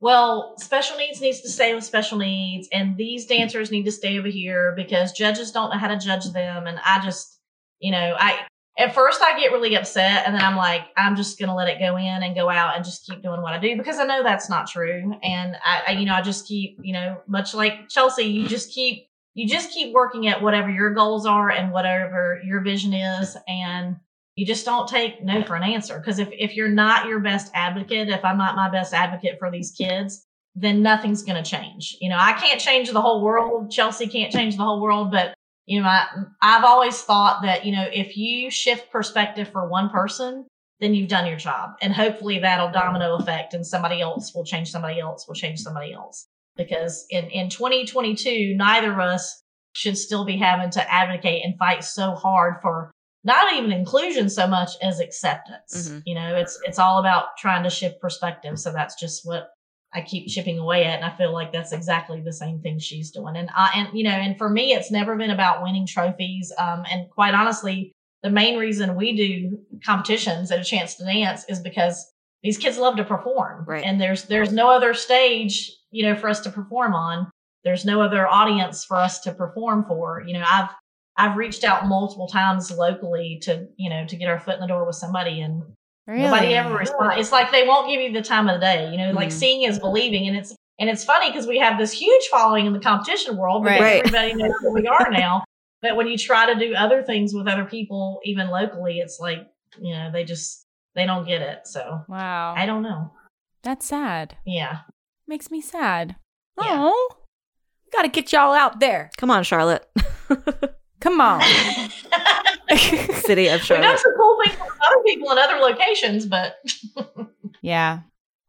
well, special needs needs to stay with special needs, and these dancers need to stay over here because judges don't know how to judge them. And I just, you know, I at first I get really upset, and then I'm like, I'm just gonna let it go in and go out and just keep doing what I do because I know that's not true. And I, I you know, I just keep, you know, much like Chelsea, you just keep you just keep working at whatever your goals are and whatever your vision is, and you just don't take no for an answer. Because if, if you're not your best advocate, if I'm not my best advocate for these kids, then nothing's going to change. You know, I can't change the whole world. Chelsea can't change the whole world, but you know, I, I've always thought that, you know, if you shift perspective for one person, then you've done your job. And hopefully that'll domino effect and somebody else will change somebody else will change somebody else. Because in, in 2022, neither of us should still be having to advocate and fight so hard for not even inclusion so much as acceptance. Mm-hmm. You know, it's it's all about trying to shift perspective. So that's just what I keep chipping away at, and I feel like that's exactly the same thing she's doing. And I and you know, and for me, it's never been about winning trophies. Um, and quite honestly, the main reason we do competitions at a chance to dance is because these kids love to perform, right. and there's there's no other stage you know for us to perform on. There's no other audience for us to perform for. You know, I've I've reached out multiple times locally to, you know, to get our foot in the door with somebody and really? nobody ever responds. It's like they won't give you the time of the day, you know, mm like mm-hmm. seeing is believing. And it's, and it's funny because we have this huge following in the competition world because right. everybody knows who we are now. But when you try to do other things with other people, even locally, it's like, you know, they just, they don't get it. So, wow. I don't know. That's sad. Yeah. Makes me sad. Oh, got to get y'all out there. Come on, Charlotte. Come on. City of Charlotte. We know some cool things with other people in other locations, but yeah.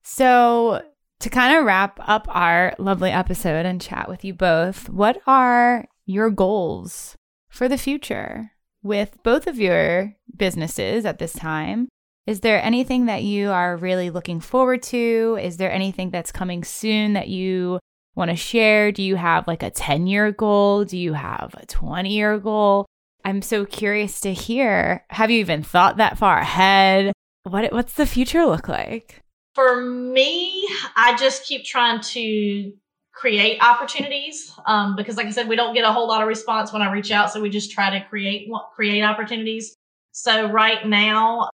So to kind of wrap up our lovely episode and chat with you both, what are your goals for the future with both of your businesses at this time? Is there anything that you are really looking forward to? Is there anything that's coming soon that you want to share? Do you have like a 10 year goal? Do you have a 20 year goal? I'm so curious to hear. Have you even thought that far ahead? What what's the future look like? For me, I just keep trying to create opportunities um, because, like I said, we don't get a whole lot of response when I reach out, so we just try to create create opportunities. So right now,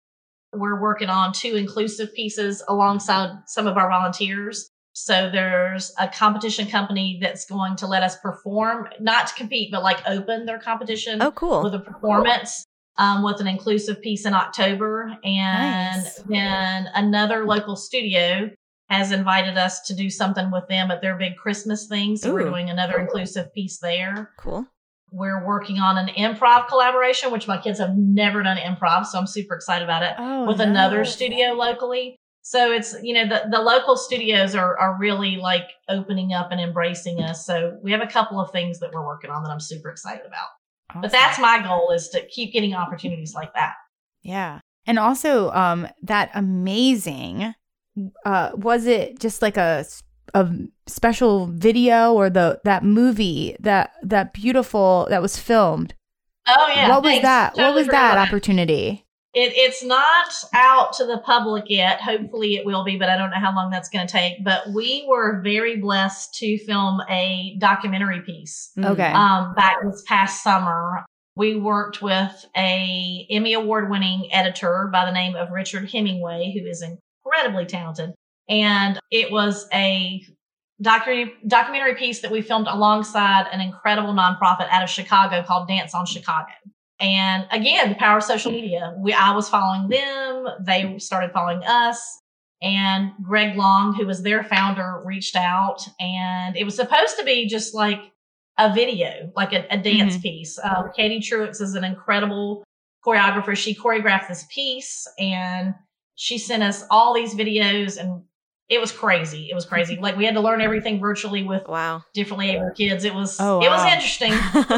we're working on two inclusive pieces alongside some of our volunteers. So there's a competition company that's going to let us perform, not to compete, but like open their competition. Oh, cool. With a performance um, with an inclusive piece in October. And nice. then another local studio has invited us to do something with them at their big Christmas thing. So Ooh. we're doing another inclusive piece there. Cool. We're working on an improv collaboration, which my kids have never done improv. So I'm super excited about it oh, with another studio locally. So it's, you know, the, the local studios are, are really like opening up and embracing us. So we have a couple of things that we're working on that I'm super excited about. Awesome. But that's my goal is to keep getting opportunities like that. Yeah. And also, um, that amazing, uh, was it just like a, a special video or the that movie that that beautiful that was filmed. Oh yeah. what was thanks. that? what was that about opportunity? It, it's not out to the public yet. Hopefully, it will be, but I don't know how long that's going to take. But we were very blessed to film a documentary piece Mm. Okay. um, back this past summer. We worked with a Emmy award winning editor by the name of Richard Hemingway, who is incredibly talented, and it was a documentary documentary piece that we filmed alongside an incredible nonprofit out of Chicago called Dance on Chicago. And again, the power of social media. We I was following them, they started following us. And Greg Long, who was their founder, reached out and it was supposed to be just like a video, like a, a dance piece. Uh, Katie Truix is an incredible choreographer. She choreographed this piece and she sent us all these videos and it was crazy. It was crazy. like we had to learn everything virtually with Wow. differently able kids. It was Oh, it was interesting.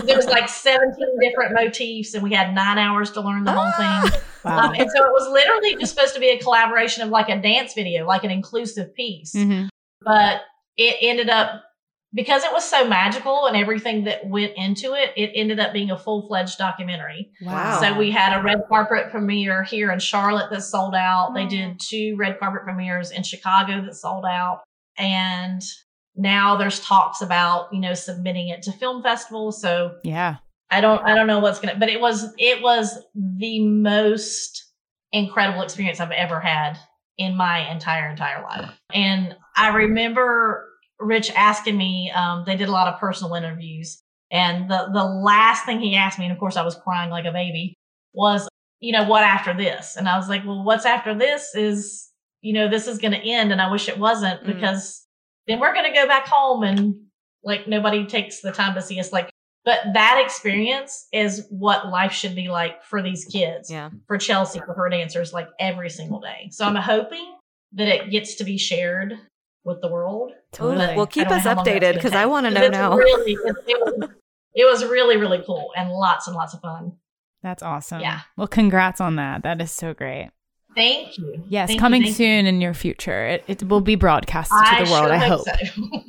there was like 17 different motifs and we had nine hours to learn the whole thing. Wow. Um, and so it was literally just supposed to be a collaboration of like a dance video, like an inclusive piece. Mhm. But it ended up because it was so magical and everything that went into it, it ended up being a full fledged documentary. Wow. So we had a red carpet premiere here in Charlotte that sold out. They did mm. two red carpet premieres in Chicago that sold out. And now there's talks about, you know, submitting it to film festivals. So yeah. I don't I don't know what's gonna but it was it was the most incredible experience I've ever had in my entire entire life. And I remember Rich asking me, um, they did a lot of personal interviews. And the the last thing he asked me, and of course I was crying like a baby, was, you know, what after this? And I was like, Well, what's after this is, you know, this is gonna end and I wish it wasn't Mm. because then we're gonna go back home and like nobody takes the time to see us like but that experience is what life should be like for these kids Yeah. for chelsea for her dancers like every single day so i'm hoping that it gets to be shared with the world Totally. But Well, keep us how long that's updated because. I want to know now. really it, it was, it was really really cool and lots and lots of fun That's awesome. Yeah. Well, congrats on that. That is so great. thank you Yes, Thank coming you. soon in your future. It, it will be broadcasted to the world, sure I hope. so.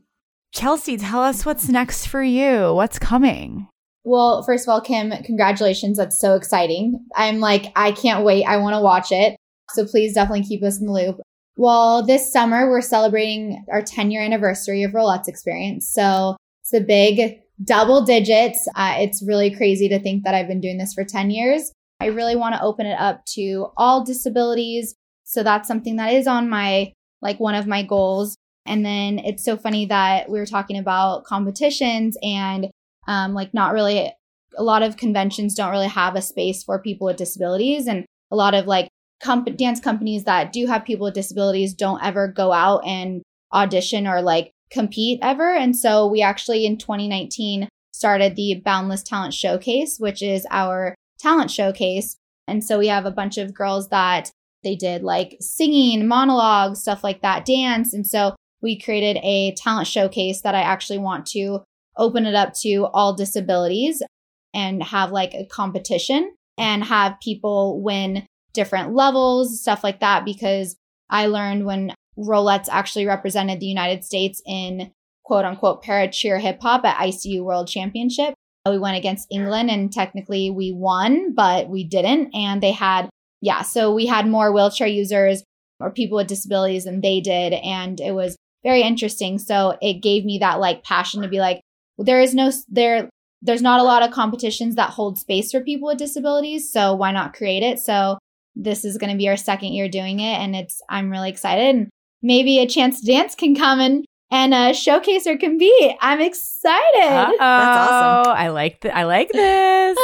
Chelsea, tell us what's next for you. What's coming? Well, first of all, Kim, congratulations. That's so exciting. I'm like, I can't wait. I want to watch it. So please definitely keep us in the loop. Well, this summer we're celebrating our 10 year anniversary of Rollette's experience. So it's a big double digits. Uh, it's really crazy to think that I've been doing this for 10 years. I really want to open it up to all disabilities. So that's something that is on my, like one of my goals. And then it's so funny that we were talking about competitions and um, like not really a lot of conventions don't really have a space for people with disabilities and a lot of like comp- dance companies that do have people with disabilities don't ever go out and audition or like compete ever. And so we actually in 2019 started the boundless talent showcase which is our talent showcase. And so we have a bunch of girls that they did like singing monologues stuff like that dance. And so we created a talent showcase that i actually want to open it up to all disabilities and have like a competition and have people win different levels, stuff like that. Because I learned when Rollettes actually represented the United States in quote unquote para cheer hip hop at ICU World Championship. Uh, we went against England and technically we won, but we didn't. And they had, yeah, so we had more wheelchair users or people with disabilities than they did. And it was very interesting. So it gave me that like passion to be like, there is no there there's not a lot of competitions that hold space for people with disabilities so why not create it so this is going to be our second year doing it and it's i'm really excited and maybe a chance to dance can come and and a showcase or be. i'm excited That's awesome. I like th- I like this.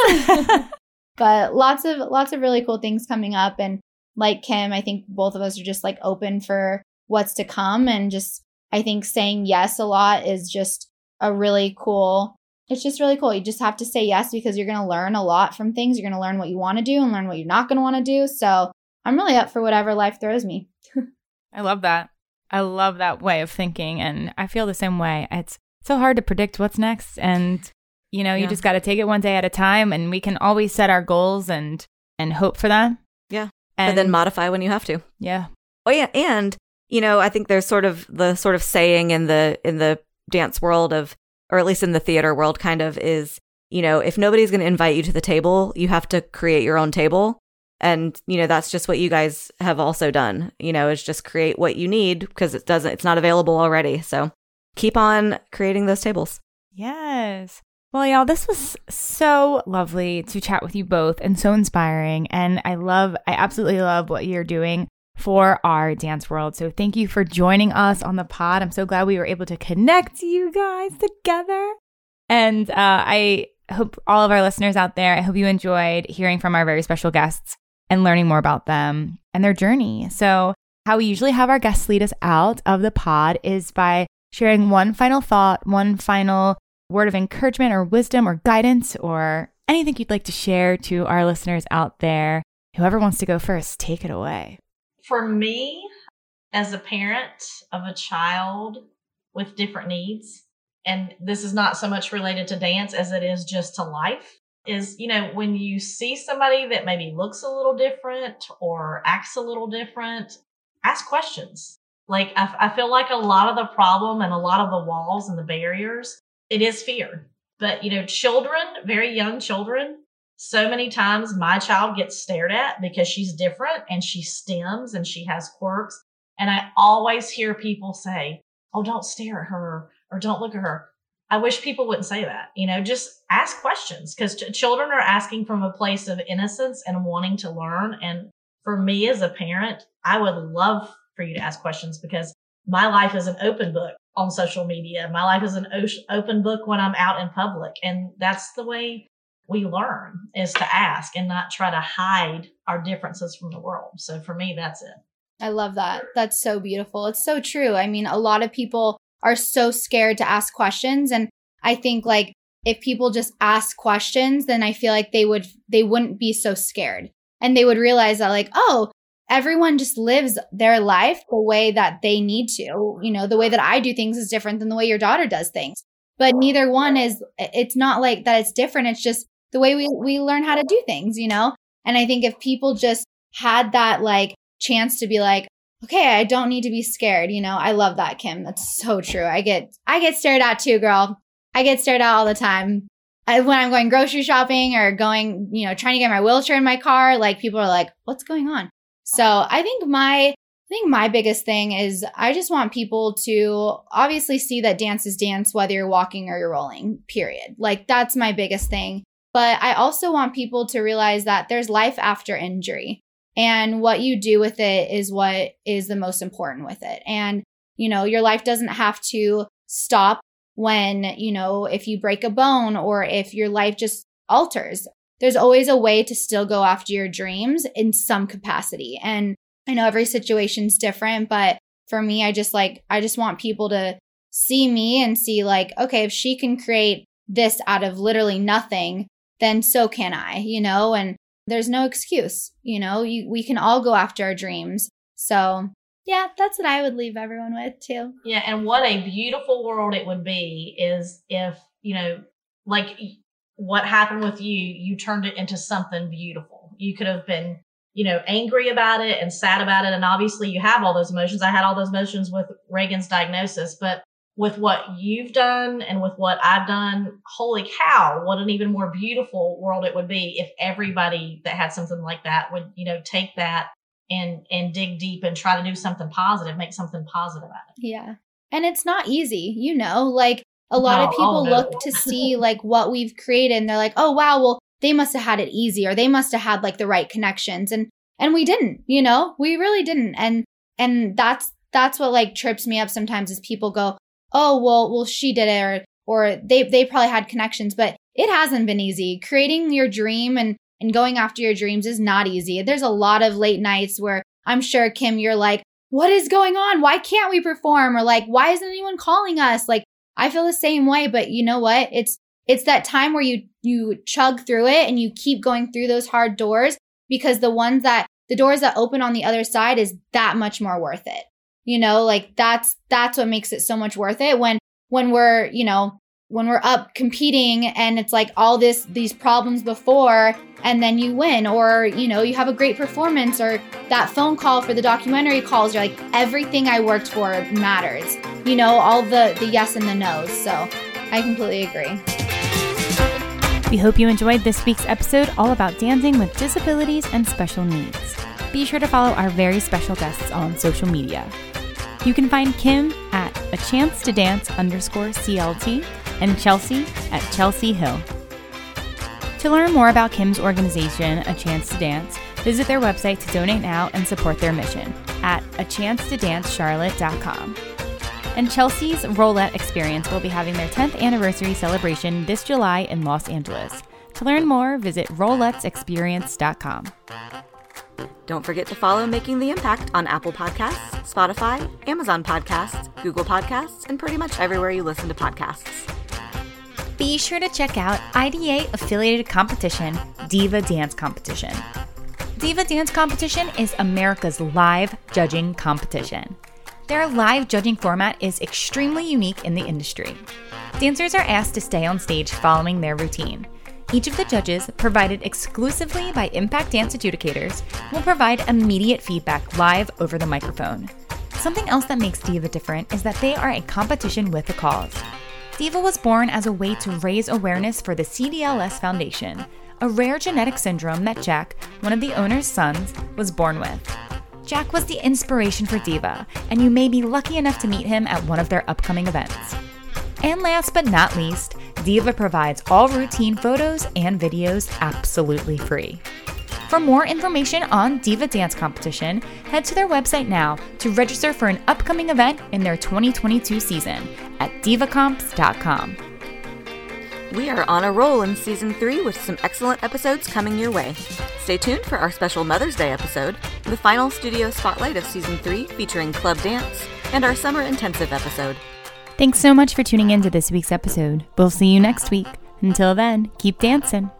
but lots of lots of really cool things coming up and like kim i think both of us are just like open for what's to come and just i think saying yes a lot is just a really cool it's just really cool you just have to say yes because you're going to learn a lot from things you're going to learn what you want to do and learn what you're not going to want to do so i'm really up for whatever life throws me I love that. I love that way of thinking and I feel the same way. It's so hard to predict what's next and you know, you Yeah. just got to take it one day at a time and we can always set our goals and and hope for them. Yeah. And And then modify when you have to. yeah. Oh yeah, and you know, I think there's sort of the sort of saying in the in the dance world of or at least in the theater world kind of is, you know, if nobody's going to invite you to the table, you have to create your own table. And, you know, that's just what you guys have also done, you know, is just create what you need because it doesn't, it's not available already. So keep on creating those tables. Yes. Well, y'all, this was so lovely to chat with you both and so inspiring. And I love, I absolutely love what you're doing for our dance world. So thank you for joining us on the pod. I'm so glad we were able to connect you guys together. And uh, I hope all of our listeners out there, I hope you enjoyed hearing from our very special guests and learning more about them and their journey. So, how we usually have our guests lead us out of the pod is by sharing one final thought, one final word of encouragement or wisdom or guidance or anything you'd like to share to our listeners out there. Whoever wants to go first, take it away for me, as a parent of a child with different needs, and this is not so much related to dance as it is just to life, is, you know, when you see somebody that maybe looks a little different or acts a little different, ask questions. Like, I, feel like a lot of the problem and a lot of the walls and the barriers, it is fear. But, you know, children, very young children, so many times my child gets stared at because she's different and she stims and she has quirks. And I always hear people say, Oh, don't stare at her or don't look at her. I wish people wouldn't say that. You know, just ask questions because ch- children are asking from a place of innocence and wanting to learn. And for me as a parent, I would love for you to ask questions because my life is an open book on social media. My life is an o- open book when I'm out in public. And that's the way we learn is to ask and not try to hide our differences from the world. So for me, that's it. I love that. That's so beautiful. It's so true. I mean, a lot of people are so scared to ask questions. And I think like if people just ask questions, then I feel like they would, they wouldn't be so scared and they would realize that like, oh, everyone just lives their life the way that they need to. You know, the way that I do things is different than the way your daughter does things. But neither one is, it's not like that it's different. It's just the way we, we learn how to do things, you know? And I think if people just had that like chance to be like, okay, I don't need to be scared, you know? I love that, Kim. That's so true. I get, I get stared at too, girl. I get stared at all the time. I, when I'm going grocery shopping or going, you know, trying to get my wheelchair in my car, like people are like, what's going on? So I think my, I think my biggest thing is I just want people to obviously see that dance is dance, whether you're walking or you're rolling, period. Like that's my biggest thing. But I also want people to realize that there's life after injury and what you do with it is what is the most important with it. And, you know, your life doesn't have to stop when, you know, if you break a bone or if your life just alters. There's always a way to still go after your dreams in some capacity. And I know every situation's different, but for me, I just like, I just want people to see me and see like, okay, if she can create this out of literally nothing, then so can I, you know, and there's no excuse, you know, you, we can all go after our dreams. So yeah, that's what I would leave everyone with too. Yeah. And what a beautiful world it would be is if, you know, like what happened with you, you turned it into something beautiful. You could have been, you know, angry about it and sad about it. And obviously you have all those emotions. I had all those emotions with Reagan's diagnosis, but with what you've done and with what I've done, holy cow, what an even more beautiful world it would be if everybody that had something like that would, you know, take that and and dig deep and try to do something positive, make something positive out of it. Yeah. And it's not easy, you know, like a lot no, of people oh, no. look to see like what we've created and they're like, "Oh wow, well, they must have had it easy or they must have had like the right connections." And and we didn't, you know? We really didn't. And and that's that's what like trips me up sometimes is people go, oh well well she did it or or they they probably had connections but it hasn't been easy. Creating your dream and and going after your dreams is not easy. There's a lot of late nights where i'm sure kim you're like what is going on? Why can't we perform? or like why isn't anyone calling us? Like i feel the same way but you know what? It's it's that time where you you chug through it and you keep going through those hard doors because the ones that the doors that open on the other side is that much more worth it you know, like that's, that's what makes it so much worth it when, when we're, you know, when we're up competing and it's like all this these problems before and then you win or you know you have a great performance or that phone call for the documentary calls you're like everything i worked for matters you know all the the yes and the no's. So i completely agree we hope you enjoyed this week's episode all about dancing with disabilities and special needs. Be sure to follow our very special guests on social media. You can find kim at a chance to dance underscore clt and Chelsea at Chelsea Hill. To learn more about Kim's organization, A Chance to Dance, visit their website to donate now and support their mission at a And Chelsea's Rollettes Experience will be having their 10th anniversary celebration this July in Los Angeles. To learn more, visit rollettesexperience.com. Don't forget to follow Making the Impact on Apple Podcasts, Spotify, Amazon Podcasts, Google Podcasts, and pretty much everywhere you listen to podcasts be sure to check out IDA affiliated competition, Diva Dance Competition. Diva Dance Competition is America's live judging competition. Their live judging format is extremely unique in the industry. Dancers are asked to stay on stage following their routine. Each of the judges, provided exclusively by Impact Dance adjudicators, will provide immediate feedback live over the microphone. Something else that makes Diva different is that they are a competition with a cause. Diva was born as a way to raise awareness for the CDLS Foundation, a rare genetic syndrome that Jack, one of the owner's sons, was born with. Jack was the inspiration for Diva, and you may be lucky enough to meet him at one of their upcoming events. And last but not least, Diva provides all routine photos and videos absolutely free. For more information on Diva Dance Competition, head to their website now to register for an upcoming event in their 2022 season at divacomps.com. We are on a roll in season three with some excellent episodes coming your way. Stay tuned for our special Mother's Day episode, the final studio spotlight of season three featuring Club Dance, and our summer intensive episode. Thanks so much for tuning in to this week's episode. We'll see you next week. Until then, keep dancing.